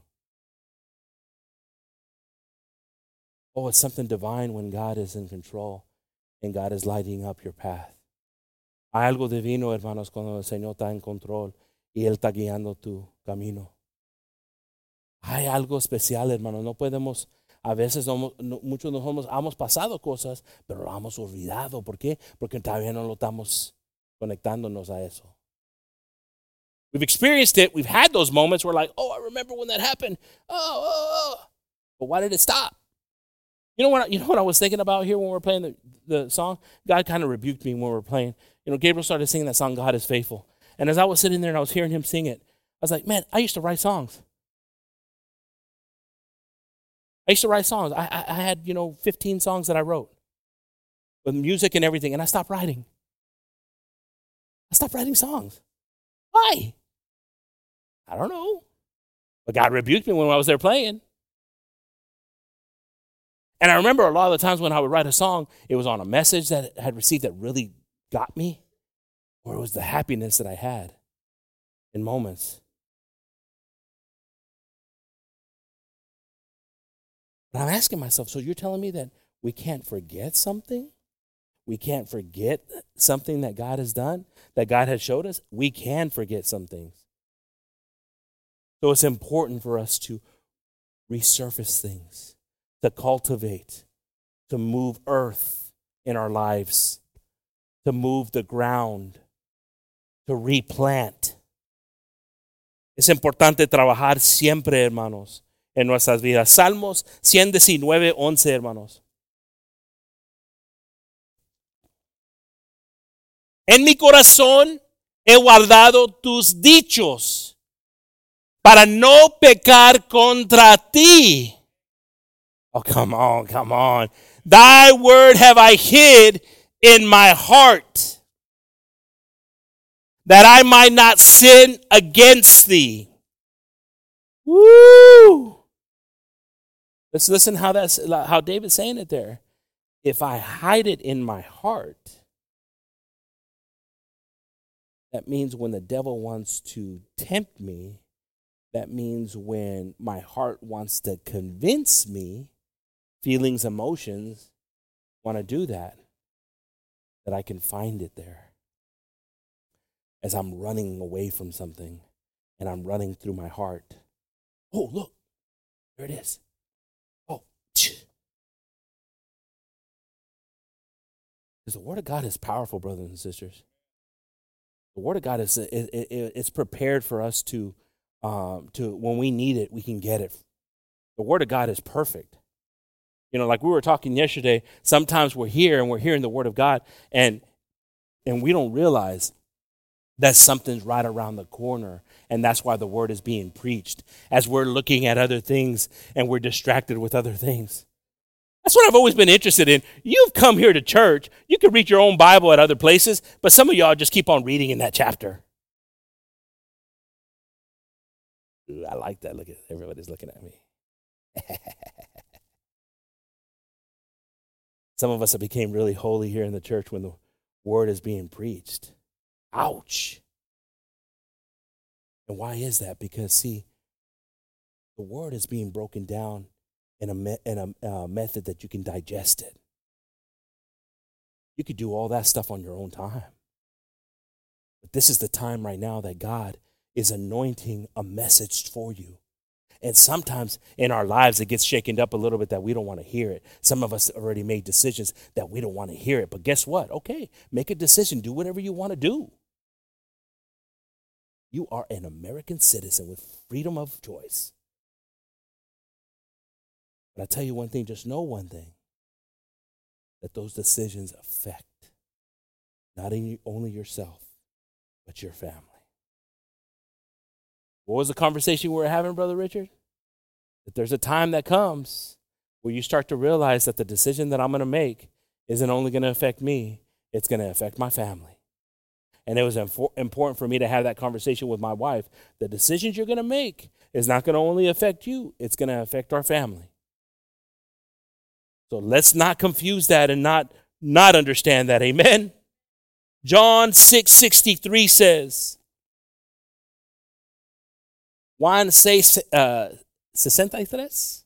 Oh, it's something divine when God is in control and God is lighting up your path. Hay algo divino, hermanos, cuando el Señor está en control y Él está guiando tu camino. Hay algo especial, hermanos. No podemos, a veces no, no, muchos nos hemos, hemos pasado cosas, pero lo hemos olvidado. ¿Por qué? Porque todavía no lo estamos conectándonos a eso. We've experienced it. We've had those moments where, like, oh, I remember when that happened. Oh, oh, oh. But why did it stop? You know what? You know what I was thinking about here when we were playing the, the song. God kind of rebuked me when we were playing. You know, Gabriel started singing that song, "God is Faithful," and as I was sitting there and I was hearing him sing it, I was like, "Man, I used to write songs. I used to write songs. I, I, I had you know 15 songs that I wrote with music and everything, and I stopped writing. I stopped writing songs. Why? I don't know. But God rebuked me when I was there playing. And I remember a lot of the times when I would write a song, it was on a message that I had received that really got me, or it was the happiness that I had in moments. But I'm asking myself, so you're telling me that we can't forget something? We can't forget something that God has done, that God has showed us? We can forget some things. So it's important for us to resurface things to cultivate, to move earth in our lives, to move the ground, to replant. Es importante trabajar siempre, hermanos, en nuestras vidas. Salmos 119, 11, hermanos. En mi corazón he guardado tus dichos para no pecar contra ti. Oh, come on, come on. Thy word have I hid in my heart that I might not sin against thee. Woo! Let's listen how that's how David's saying it there. If I hide it in my heart, that means when the devil wants to tempt me, that means when my heart wants to convince me feelings, emotions want to do that, that I can find it there. As I'm running away from something and I'm running through my heart. Oh, look, there it is. Oh, because the Word of God is powerful, brothers and sisters. The Word of God is it, it, it's prepared for us to um, to when we need it, we can get it. The Word of God is perfect. You know, like we were talking yesterday, sometimes we're here and we're hearing the word of God and and we don't realize that something's right around the corner and that's why the word is being preached as we're looking at other things and we're distracted with other things. That's what I've always been interested in. You've come here to church. You can read your own Bible at other places, but some of y'all just keep on reading in that chapter. Ooh, I like that. Look at everybody's looking at me. Some of us have became really holy here in the church when the word is being preached. Ouch. And why is that? Because, see, the word is being broken down in a, me- in a uh, method that you can digest it. You could do all that stuff on your own time. But this is the time right now that God is anointing a message for you. And sometimes in our lives, it gets shaken up a little bit that we don't want to hear it. Some of us already made decisions that we don't want to hear it. But guess what? Okay, make a decision. Do whatever you want to do. You are an American citizen with freedom of choice. But I tell you one thing, just know one thing that those decisions affect not only yourself, but your family. What was the conversation we were having, Brother Richard? That there's a time that comes where you start to realize that the decision that I'm going to make isn't only going to affect me, it's going to affect my family. And it was important for me to have that conversation with my wife. The decisions you're going to make is not going to only affect you, it's going to affect our family. So let's not confuse that and not not understand that. Amen. John 6:63 says Juan 6 uh, 63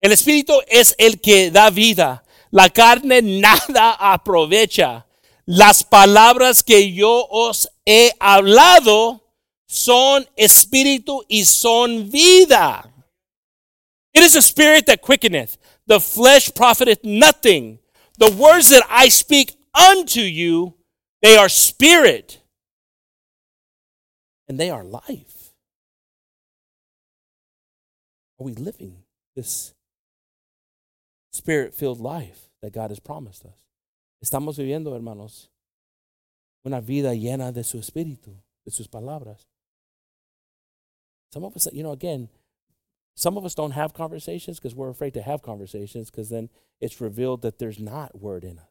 El espíritu es el que da vida. La carne nada aprovecha. Las palabras que yo os he hablado son espíritu y son vida. It is a spirit that quickeneth. The flesh profiteth nothing. The words that I speak unto you, they are spirit and they are life. Are we living this spirit filled life that God has promised us? Estamos viviendo, hermanos, una vida llena de su espíritu, de sus palabras. Some of us, you know, again, some of us don't have conversations because we're afraid to have conversations because then it's revealed that there's not word in us.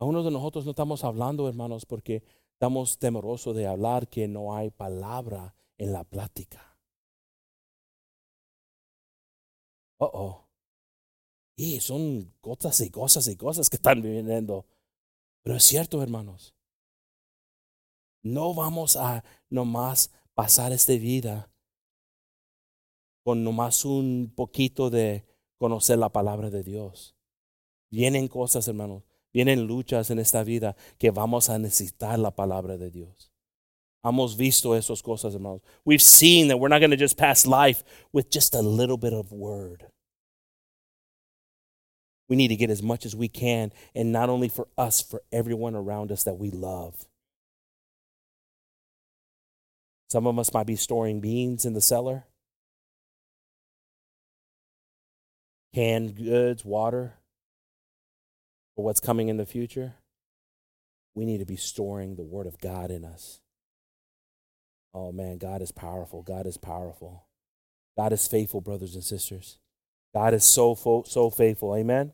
Algunos de nosotros no estamos hablando, hermanos, porque estamos temerosos de hablar que no hay palabra en la plática. Uh oh. Y son cosas y cosas y cosas que están viviendo. Pero es cierto, hermanos. No vamos a nomás pasar esta vida con nomás un poquito de conocer la palabra de Dios. Vienen cosas, hermanos, vienen luchas en esta vida que vamos a necesitar la palabra de Dios. Hemos visto esas cosas, hermanos. We've seen that we're not going to just pass life with just a little bit of word. We need to get as much as we can, and not only for us, for everyone around us that we love. Some of us might be storing beans in the cellar, canned goods, water for what's coming in the future. We need to be storing the Word of God in us. Oh man, God is powerful. God is powerful. God is faithful, brothers and sisters. God is so, so faithful. Amen.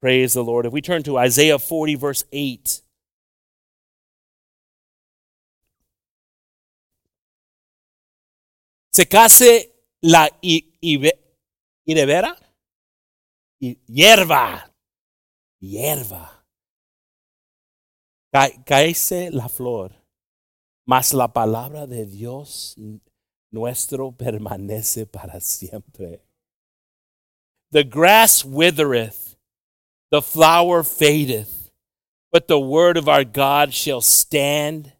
Praise the Lord. If we turn to Isaiah 40, verse 8. Secase la hierba, hierba, hierba. Caese la flor, mas la palabra de Dios nuestro permanece para siempre. The grass withereth, the flower fadeth, but the word of our God shall stand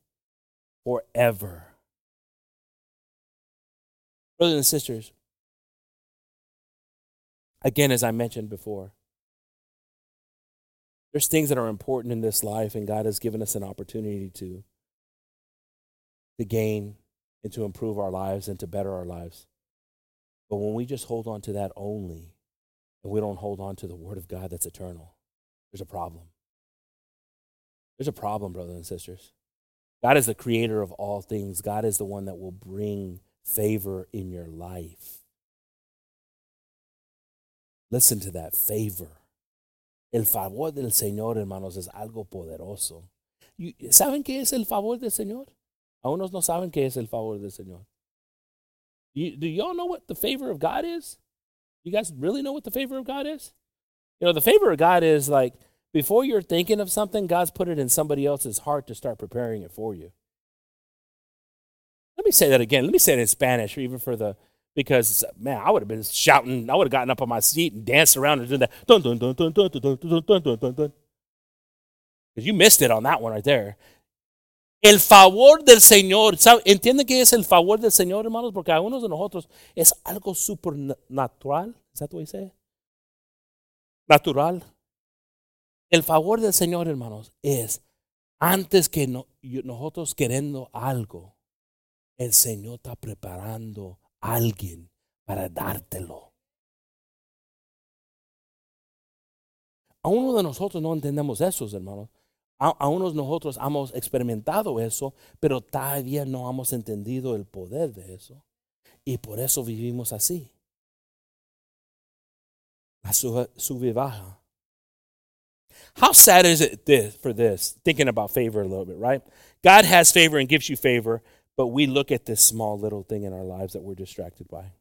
forever. Brothers and sisters, again, as I mentioned before, there's things that are important in this life, and God has given us an opportunity to, to gain and to improve our lives and to better our lives. But when we just hold on to that only, and we don't hold on to the Word of God that's eternal, there's a problem. There's a problem, brothers and sisters. God is the creator of all things. God is the one that will bring favor in your life. Listen to that favor. El favor del Señor, hermanos, es algo poderoso. ¿Saben qué es el favor del Señor? A unos no saben qué es el favor del Señor. You, do y'all know what the favor of God is? You guys really know what the favor of God is? You know, the favor of God is like before you're thinking of something, God's put it in somebody else's heart to start preparing it for you. Let me say that again. Let me say it in Spanish, even for the because man, I would have been shouting. I would have gotten up on my seat and danced around and done that. Dun dun dun dun dun dun dun dun dun dun dun. Because you missed it on that one right there. El favor del Señor. ¿Entienden qué es el favor del Señor, hermanos? Porque a uno de nosotros es algo supernatural. ¿Es that what you? Natural. El favor del Señor, hermanos, es antes que no, nosotros queriendo algo, el Señor está preparando a alguien para dártelo. A uno de nosotros no entendemos eso, hermanos. A, a unos de nosotros hemos experimentado eso, pero todavía no hemos entendido el poder de eso. Y por eso vivimos así. A su, sube baja. How sad is it this, for this? Thinking about favor a little bit, right? God has favor and gives you favor, but we look at this small little thing in our lives that we're distracted by.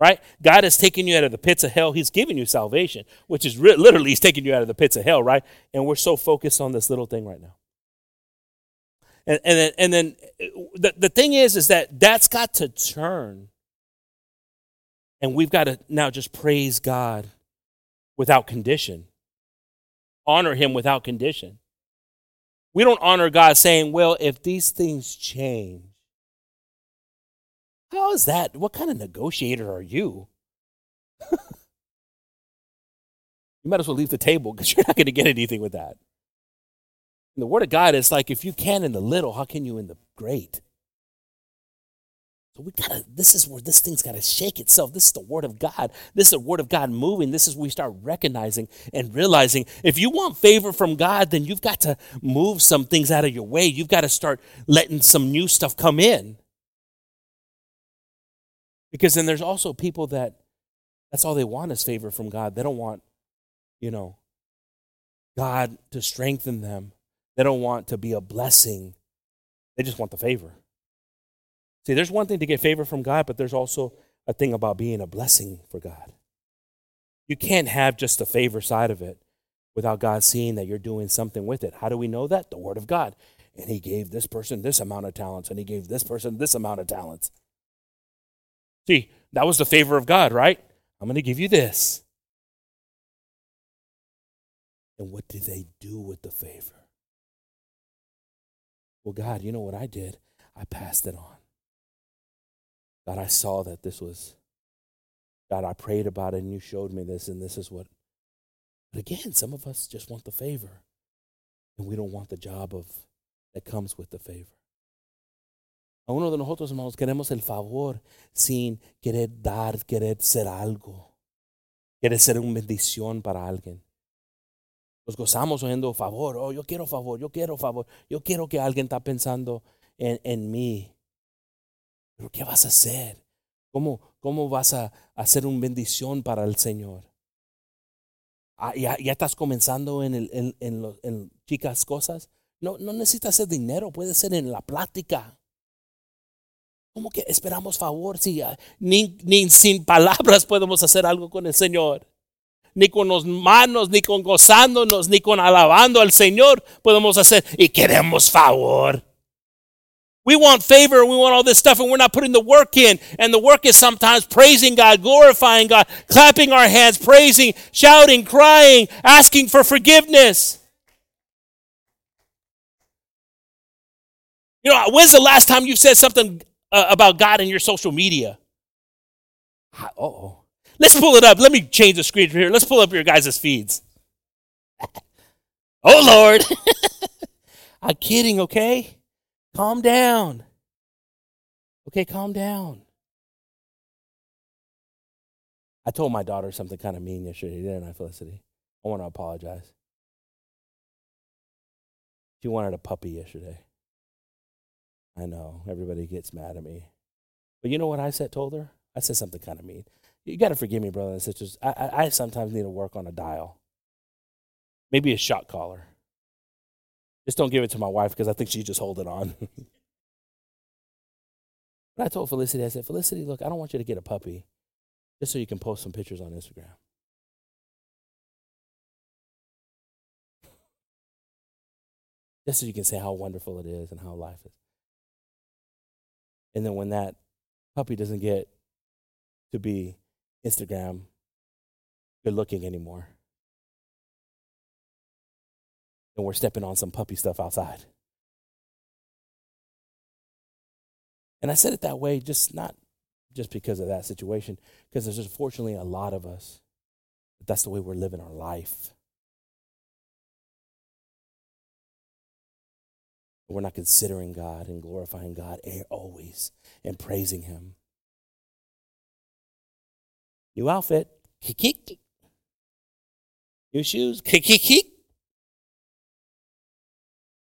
Right? God has taken you out of the pits of hell. He's given you salvation, which is re- literally, He's taking you out of the pits of hell, right? And we're so focused on this little thing right now. And, and then, and then the, the thing is, is that that's got to turn. And we've got to now just praise God without condition, honor Him without condition. We don't honor God saying, well, if these things change, how is that? What kind of negotiator are you? you might as well leave the table because you're not going to get anything with that. The Word of God is like, if you can in the little, how can you in the great? So we gotta, this is where this thing's gotta shake itself. This is the word of God. This is the word of God moving. This is where we start recognizing and realizing if you want favor from God, then you've got to move some things out of your way. You've got to start letting some new stuff come in. Because then there's also people that that's all they want is favor from God. They don't want, you know, God to strengthen them. They don't want to be a blessing. They just want the favor. See, there's one thing to get favor from God, but there's also a thing about being a blessing for God. You can't have just the favor side of it without God seeing that you're doing something with it. How do we know that? The Word of God. And He gave this person this amount of talents, and He gave this person this amount of talents. See, that was the favor of God, right? I'm going to give you this. And what did they do with the favor? Well, God, you know what I did? I passed it on. God, I saw that this was, God, I prayed about it and you showed me this, and this is what. But again, some of us just want the favor, and we don't want the job of that comes with the favor. A uno de nosotros, hermanos, queremos el favor sin querer dar, querer ser algo, querer ser una bendición para alguien. Nos gozamos oyendo favor, oh, yo quiero favor, yo quiero favor, yo quiero que alguien está pensando en, en mí. Pero ¿qué vas a hacer? ¿Cómo, cómo vas a hacer una bendición para el Señor? Ah, ya, ya, estás comenzando en, el, en, en, en, chicas cosas. No, no necesitas hacer dinero, puede ser en la plática. ¿Cómo que esperamos favor si ni, ni sin palabras podemos hacer algo con el Señor? Ni con las manos, ni con gozándonos, ni con alabando al Señor podemos hacer. Y queremos favor. We want favor, and we want all this stuff, and we're not putting the work in. And the work is sometimes praising God, glorifying God, clapping our hands, praising, shouting, crying, asking for forgiveness. You know, when's the last time you said something uh, about God in your social media? oh. Let's pull it up. Let me change the screen here. Let's pull up your guys' feeds. oh, Lord. I'm kidding, okay? Calm down. Okay, calm down. I told my daughter something kind of mean yesterday, didn't I, Felicity? I want to apologize. She wanted a puppy yesterday. I know, everybody gets mad at me. But you know what I said, told her? I said something kind of mean. You got to forgive me, brothers and sisters. I, I, I sometimes need to work on a dial. Maybe a shot collar. Just don't give it to my wife because I think she's just hold it on. but I told Felicity, I said, Felicity, look, I don't want you to get a puppy just so you can post some pictures on Instagram. Just so you can say how wonderful it is and how life is. And then when that puppy doesn't get to be Instagram good looking anymore, and we're stepping on some puppy stuff outside. And I said it that way, just not just because of that situation, because there's unfortunately a lot of us that that's the way we're living our life. We're not considering God and glorifying God always and praising Him. New outfit. New shoes.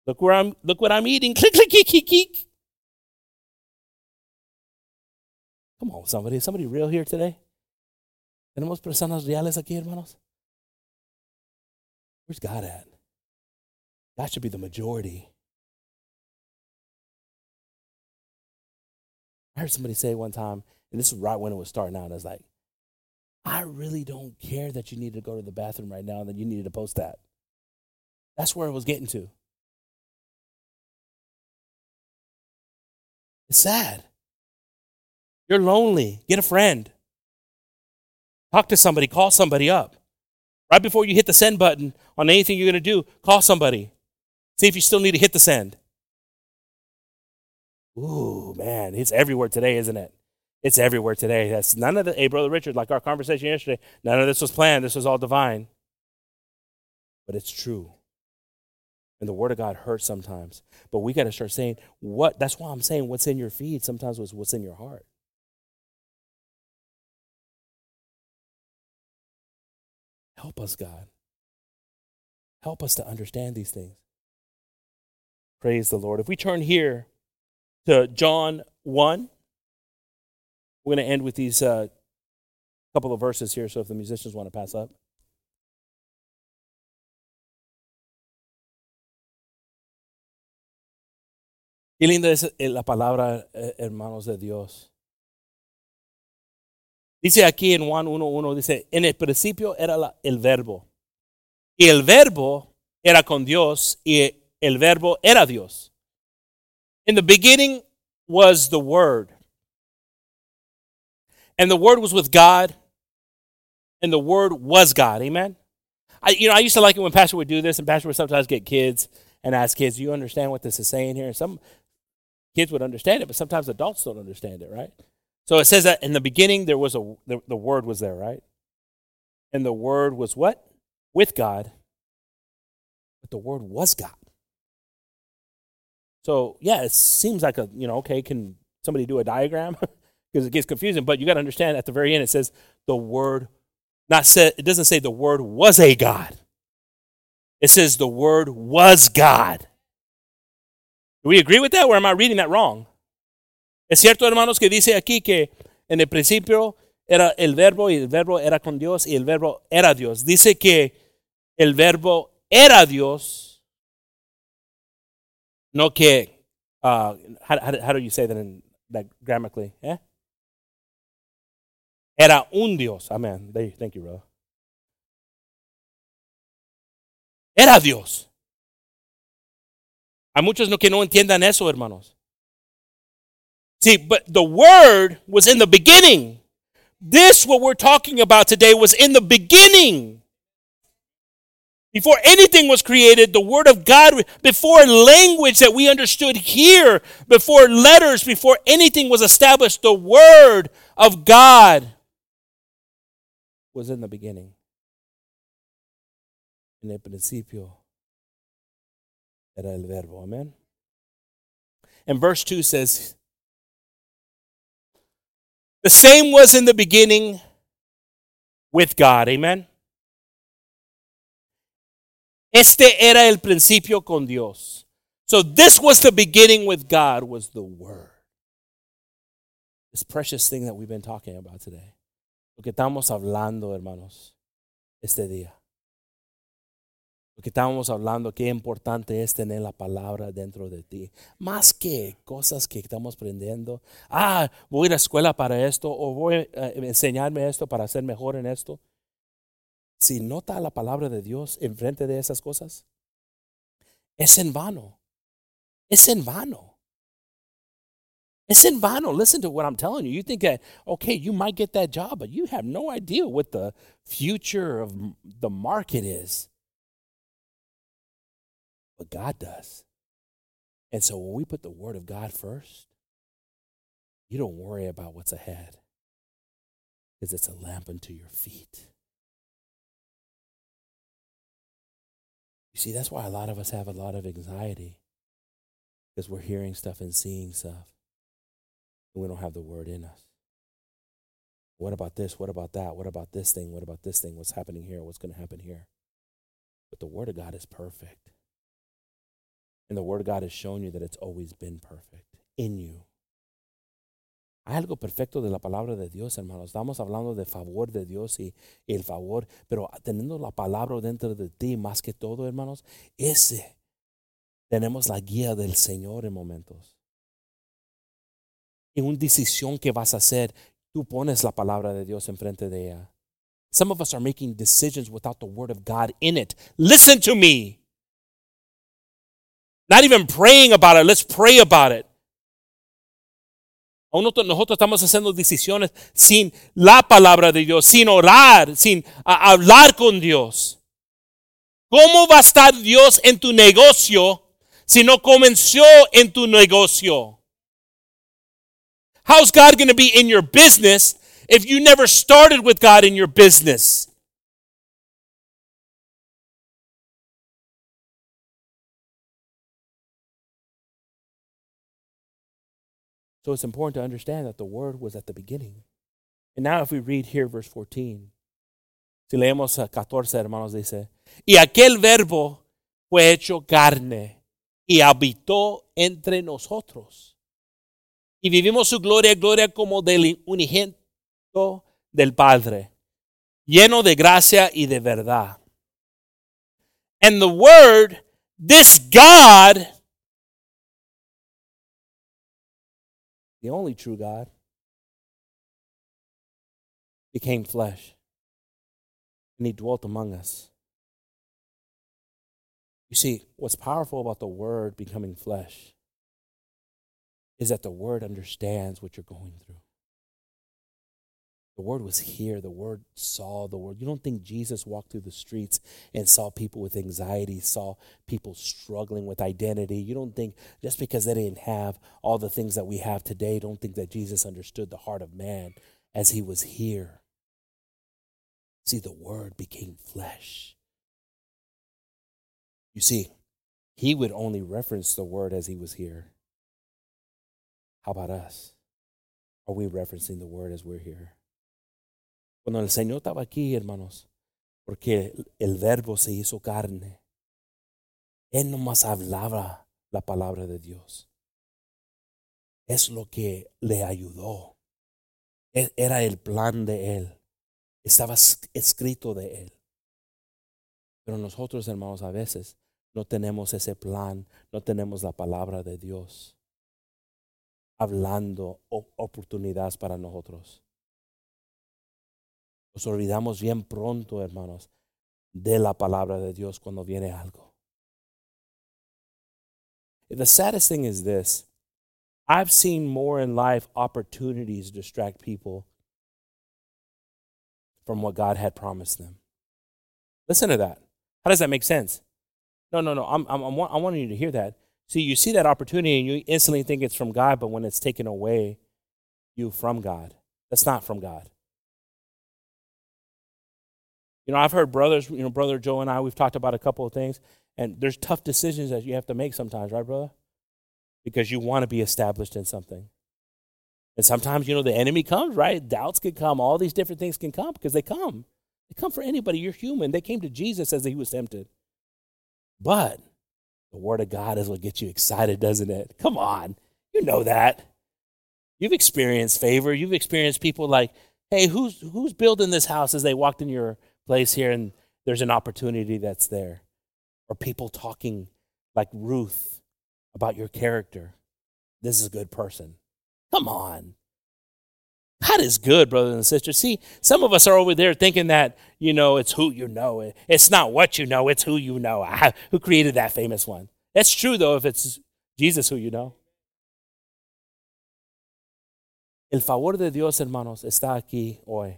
Look where I'm. Look what I'm eating. Click, click, click, click, click. Come on, somebody. Is somebody real here today? Tenemos personas reales aquí, hermanos. Where's God at? That should be the majority. I heard somebody say one time, and this is right when it was starting out, I was like, I really don't care that you need to go to the bathroom right now and that you needed to post that. That's where it was getting to. Sad. You're lonely. Get a friend. Talk to somebody. Call somebody up. Right before you hit the send button on anything you're going to do, call somebody. See if you still need to hit the send. Ooh, man, it's everywhere today, isn't it? It's everywhere today. That's none of the, hey, Brother Richard, like our conversation yesterday, none of this was planned. This was all divine. But it's true. And the Word of God hurts sometimes. But we got to start saying, what, that's why I'm saying what's in your feed sometimes was what's in your heart. Help us, God. Help us to understand these things. Praise the Lord. If we turn here to John 1. We're going to end with these uh, couple of verses here, so if the musicians want to pass up. Qué linda es eh, la palabra, eh, hermanos de Dios. Dice aquí en Juan 1.1, dice, en el principio era la, el verbo. Y el verbo era con Dios y el verbo era Dios. In the beginning was the Word. And the Word was with God, and the Word was God. Amen? I, you know, I used to like it when Pastor would do this, and Pastor would sometimes get kids and ask kids, Do you understand what this is saying here? And some kids would understand it, but sometimes adults don't understand it, right? So it says that in the beginning there was a the, the word was there, right? And the word was what? With God. But the word was God. So yeah, it seems like a you know okay, can somebody do a diagram because it gets confusing. But you got to understand at the very end it says the word not said. It doesn't say the word was a God. It says the word was God. Do we agree with that, or am I reading that wrong? Es cierto, hermanos, que dice aquí que en el principio era el verbo y el verbo era con Dios y el verbo era Dios. Dice que el verbo era Dios no que, uh, how, do you say that in that grammatically? Eh? Era un Dios. Amen. Thank you, brother. Era Dios. Hay muchos que no entiendan eso, hermanos. See, but the word was in the beginning. This, what we're talking about today, was in the beginning. Before anything was created, the Word of God, before language that we understood here, before letters, before anything was established, the Word of God was in the beginning. En el principio era el verbo. Amen. And verse 2 says, The same was in the beginning with God. Amen. Este era el principio con Dios. So this was the beginning with God was the word. This precious thing that we've been talking about today. Lo que estamos hablando, hermanos, este día. Lo que estamos hablando, qué importante es tener la palabra dentro de ti. Más que cosas que estamos aprendiendo. Ah, voy a la escuela para esto o voy a eh, enseñarme esto para ser mejor en esto si nota la palabra de Dios enfrente de esas cosas, Es en vano. Es en vano. It's in vano. Listen to what I'm telling you. You think that, okay, you might get that job, but you have no idea what the future of the market is. But God does. And so when we put the Word of God first, you don't worry about what's ahead because it's a lamp unto your feet. You see, that's why a lot of us have a lot of anxiety because we're hearing stuff and seeing stuff and we don't have the word in us. What about this? What about that? What about this thing? What about this thing? What's happening here? What's going to happen here? But the word of God is perfect. And the word of God has shown you that it's always been perfect in you. Hay algo perfecto de la palabra de Dios, hermanos. Estamos hablando de favor de Dios y, y, el favor, pero teniendo la palabra dentro de ti, más que todo, hermanos, ese tenemos la guía del Señor en momentos en una decisión que vas a hacer, tú pones la palabra de Dios enfrente de ella. Some of us are making decisions without the word of God in it. Listen to me. Not even praying about it. Let's pray about it. Nosotros estamos haciendo decisiones sin la palabra de Dios, sin orar, sin hablar con Dios. ¿Cómo va a estar Dios en tu negocio si no comenzó en tu negocio? How's God going to be in your business if you never started with God in your business? So it's important to understand that the Word was at the beginning. And now, if we read here, verse 14, si leemos 14, hermanos, dice: Y aquel verbo fue hecho carne y habitó entre nosotros y vivimos su gloria, gloria como del unigénito del Padre, lleno de gracia y de verdad. And the word, this God, the only true God, became flesh and he dwelt among us. You see, what's powerful about the word becoming flesh is that the word understands what you're going through. The word was here. The word saw the word. You don't think Jesus walked through the streets and saw people with anxiety, saw people struggling with identity. You don't think just because they didn't have all the things that we have today, don't think that Jesus understood the heart of man as he was here. See, the word became flesh. You see, he would only reference the word as he was here. How about us? Are we referencing the word as we're here? Cuando el Señor estaba aquí, hermanos, porque el verbo se hizo carne, Él nomás hablaba la palabra de Dios. Es lo que le ayudó. E, era el plan de Él. Estaba escrito de Él. Pero nosotros, hermanos, a veces no tenemos ese plan, no tenemos la palabra de Dios hablando oportunidades para nosotros. Nos olvidamos bien pronto, hermanos, de la palabra de Dios cuando viene algo. The saddest thing is this I've seen more in life opportunities distract people from what God had promised them. Listen to that. How does that make sense? No, no, no. I'm, I'm, I'm, I want you to hear that. See, you see that opportunity and you instantly think it's from God, but when it's taken away you from God, that's not from God. You know, I've heard brothers, you know, brother Joe and I, we've talked about a couple of things, and there's tough decisions that you have to make sometimes, right, brother? Because you want to be established in something. And sometimes, you know, the enemy comes, right? Doubts can come, all these different things can come because they come. They come for anybody. You're human. They came to Jesus as he was tempted. But the Word of God is what gets you excited, doesn't it? Come on. You know that. You've experienced favor. You've experienced people like, hey, who's, who's building this house as they walked in your place here and there's an opportunity that's there? Or people talking like Ruth about your character. This is a good person. Come on. God is good, brothers and sisters. See, some of us are over there thinking that, you know, it's who you know. It's not what you know, it's who you know. Ah, who created that famous one? That's true, though, if it's Jesus who you know. El favor de Dios, hermanos, está aquí hoy.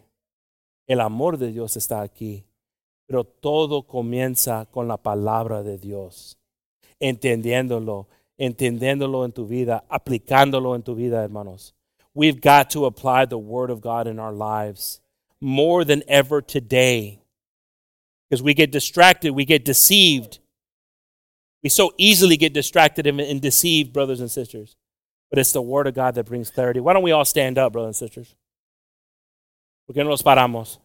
El amor de Dios está aquí. Pero todo comienza con la palabra de Dios. Entendiéndolo, entendiéndolo en tu vida, aplicándolo en tu vida, hermanos. We've got to apply the Word of God in our lives more than ever today. Because we get distracted, we get deceived. We so easily get distracted and deceived, brothers and sisters. But it's the Word of God that brings clarity. Why don't we all stand up, brothers and sisters? ¿Por qué no nos paramos?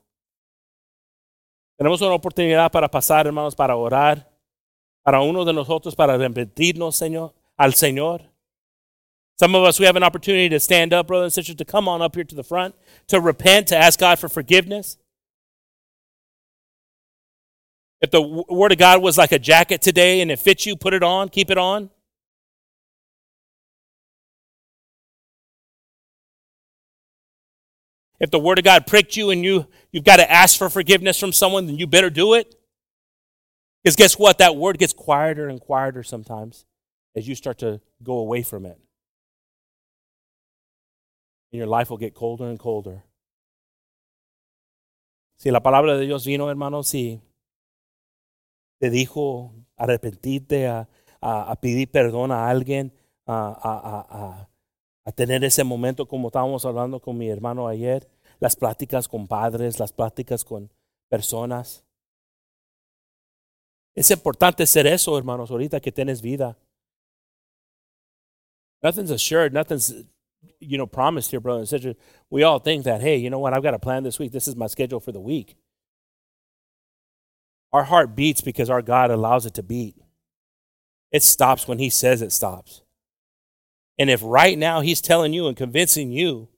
Tenemos una oportunidad para pasar, hermanos, para orar. Para uno de nosotros, para arrepentirnos, Señor, al Señor. Some of us, we have an opportunity to stand up, brothers and sisters, to come on up here to the front, to repent, to ask God for forgiveness. If the Word of God was like a jacket today and it fits you, put it on, keep it on. If the word of God pricked you and you, you've got to ask for forgiveness from someone, then you better do it. Because guess what? That word gets quieter and quieter sometimes as you start to go away from it. And your life will get colder and colder. Si la palabra de Dios vino, hermano, si te dijo arrepentirte, a, a, a pedir perdón a alguien, a, a, a tener ese momento como estábamos hablando con mi hermano ayer, las pláticas con padres, las pláticas con personas. Es importante ser eso, hermanos, ahorita que tienes vida. Nothing's assured, nothing's you know promised here, brothers and sisters. We all think that, hey, you know what, I've got a plan this week. This is my schedule for the week. Our heart beats because our God allows it to beat. It stops when He says it stops. And if right now he's telling you and convincing you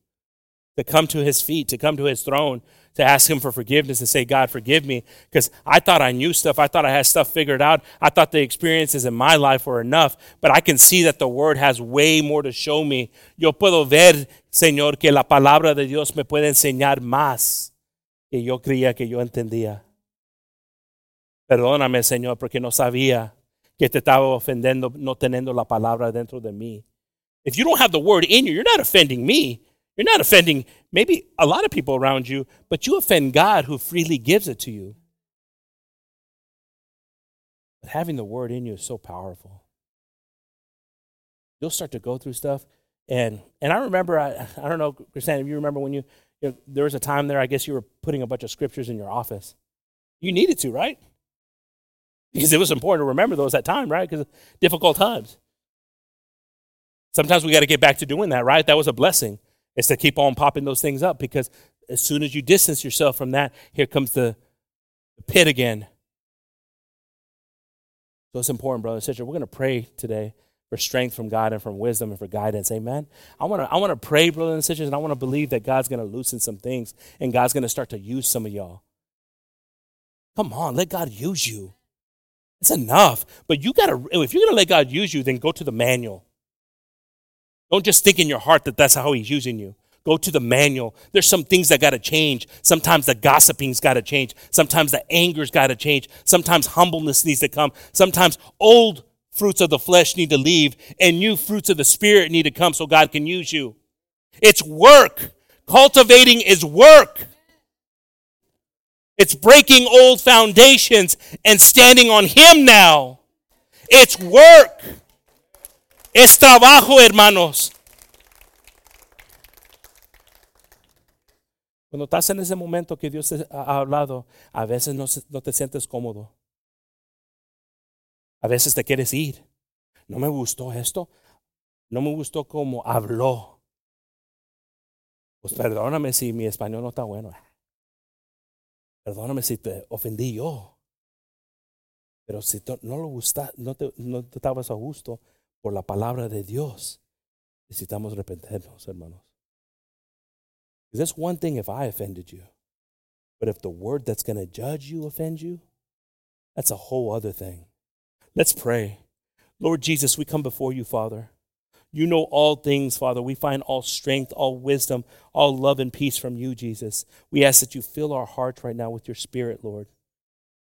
to come to his feet, to come to his throne, to ask him for forgiveness and say, God, forgive me, because I thought I knew stuff. I thought I had stuff figured out. I thought the experiences in my life were enough, but I can see that the word has way more to show me. Yo puedo ver, Señor, que la palabra de Dios me puede enseñar más que yo creía que yo entendía. Perdóname, Señor, porque no sabía que te estaba ofendiendo no teniendo la palabra dentro de mí. If you don't have the word in you, you're not offending me. You're not offending maybe a lot of people around you, but you offend God who freely gives it to you. But having the word in you is so powerful. You'll start to go through stuff. And and I remember, I, I don't know, Christiane, if you remember when you, you know, there was a time there, I guess you were putting a bunch of scriptures in your office. You needed to, right? Because it was important to remember those at time, right? Because difficult times. Sometimes we got to get back to doing that, right? That was a blessing. Is to keep on popping those things up because as soon as you distance yourself from that, here comes the, the pit again. So it's important, brother and sister. We're going to pray today for strength from God and from wisdom and for guidance. Amen. I want to I want to pray, brothers and sisters, and I want to believe that God's going to loosen some things and God's going to start to use some of y'all. Come on, let God use you. It's enough. But you got to if you're going to let God use you, then go to the manual. Don't just think in your heart that that's how he's using you. Go to the manual. There's some things that got to change. Sometimes the gossiping's got to change. Sometimes the anger's got to change. Sometimes humbleness needs to come. Sometimes old fruits of the flesh need to leave and new fruits of the spirit need to come so God can use you. It's work. Cultivating is work. It's breaking old foundations and standing on Him now. It's work. Es trabajo, hermanos. Cuando estás en ese momento que Dios te ha hablado, a veces no, te sientes cómodo. A veces te quieres ir. No me gustó esto. No me gustó cómo habló. Pues perdóname si mi español no está bueno. Perdóname si te ofendí yo. Pero si no lo gusta, no te, no te estabas a gusto, por la palabra de Dios, necesitamos arrepentirnos, hermanos. That's one thing if I offended you. But if the word that's going to judge you offend you, that's a whole other thing. Let's pray. Lord Jesus, we come before you, Father. You know all things, Father. We find all strength, all wisdom, all love and peace from you, Jesus. We ask that you fill our hearts right now with your spirit, Lord.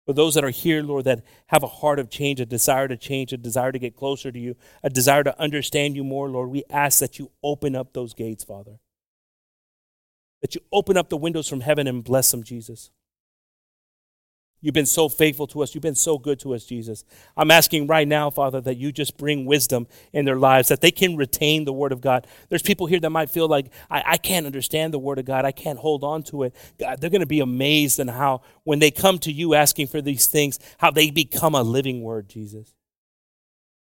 For those that are here, Lord, that have a heart of change, a desire to change, a desire to get closer to you, a desire to understand you more, Lord, we ask that you open up those gates, Father. That you open up the windows from heaven and bless them, Jesus. You've been so faithful to us. You've been so good to us, Jesus. I'm asking right now, Father, that you just bring wisdom in their lives, that they can retain the Word of God. There's people here that might feel like, I, I can't understand the Word of God. I can't hold on to it. God, they're going to be amazed in how, when they come to you asking for these things, how they become a living Word, Jesus.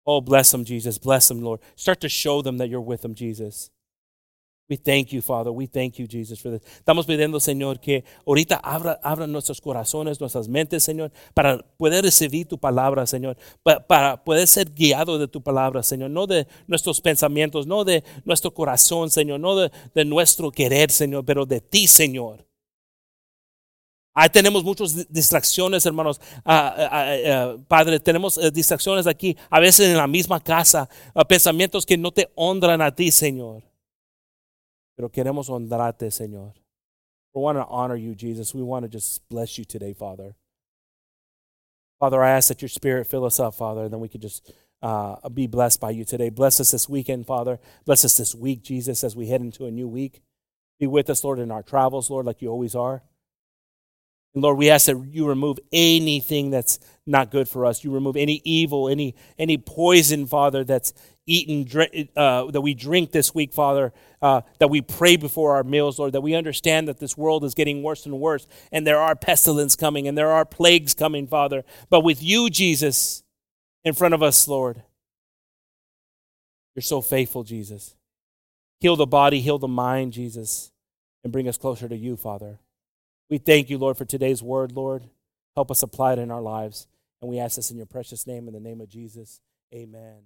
Oh, bless them, Jesus. Bless them, Lord. Start to show them that you're with them, Jesus. We thank you, Father. We thank you, Jesus, for this. Estamos pidiendo, Señor, que ahorita abra, abra nuestros corazones, nuestras mentes, Señor, para poder recibir tu palabra, Señor, para, poder ser guiado de tu palabra, Señor, no de nuestros pensamientos, no de nuestro corazón, Señor, no de, de nuestro querer, Señor, pero de ti, Señor. Ahí tenemos muchas distracciones, hermanos. Ah, ah, ah, padre, tenemos eh, distracciones aquí, a veces en la misma casa, pensamientos que no te honran a ti, Señor. Pero queremos honrarte, Señor. We want to honor you, Jesus. We want to just bless you today, Father. Father, I ask that your spirit fill us up, Father, and then we could just uh, be blessed by you today. Bless us this weekend, Father. Bless us this week, Jesus, as we head into a new week. Be with us, Lord, in our travels, Lord, like you always are. And Lord, we ask that you remove anything that's not good for us. You remove any evil, any any poison, Father, that's eaten, uh, that we drink this week, Father, uh, that we pray before our meals, Lord, that we understand that this world is getting worse and worse, and there are pestilence coming, and there are plagues coming, Father. But with you, Jesus, in front of us, Lord, you're so faithful, Jesus. Heal the body, heal the mind, Jesus, and bring us closer to you, Father. We thank you, Lord, for today's word, Lord. Help us apply it in our lives. And we ask this in your precious name, in the name of Jesus. Amen.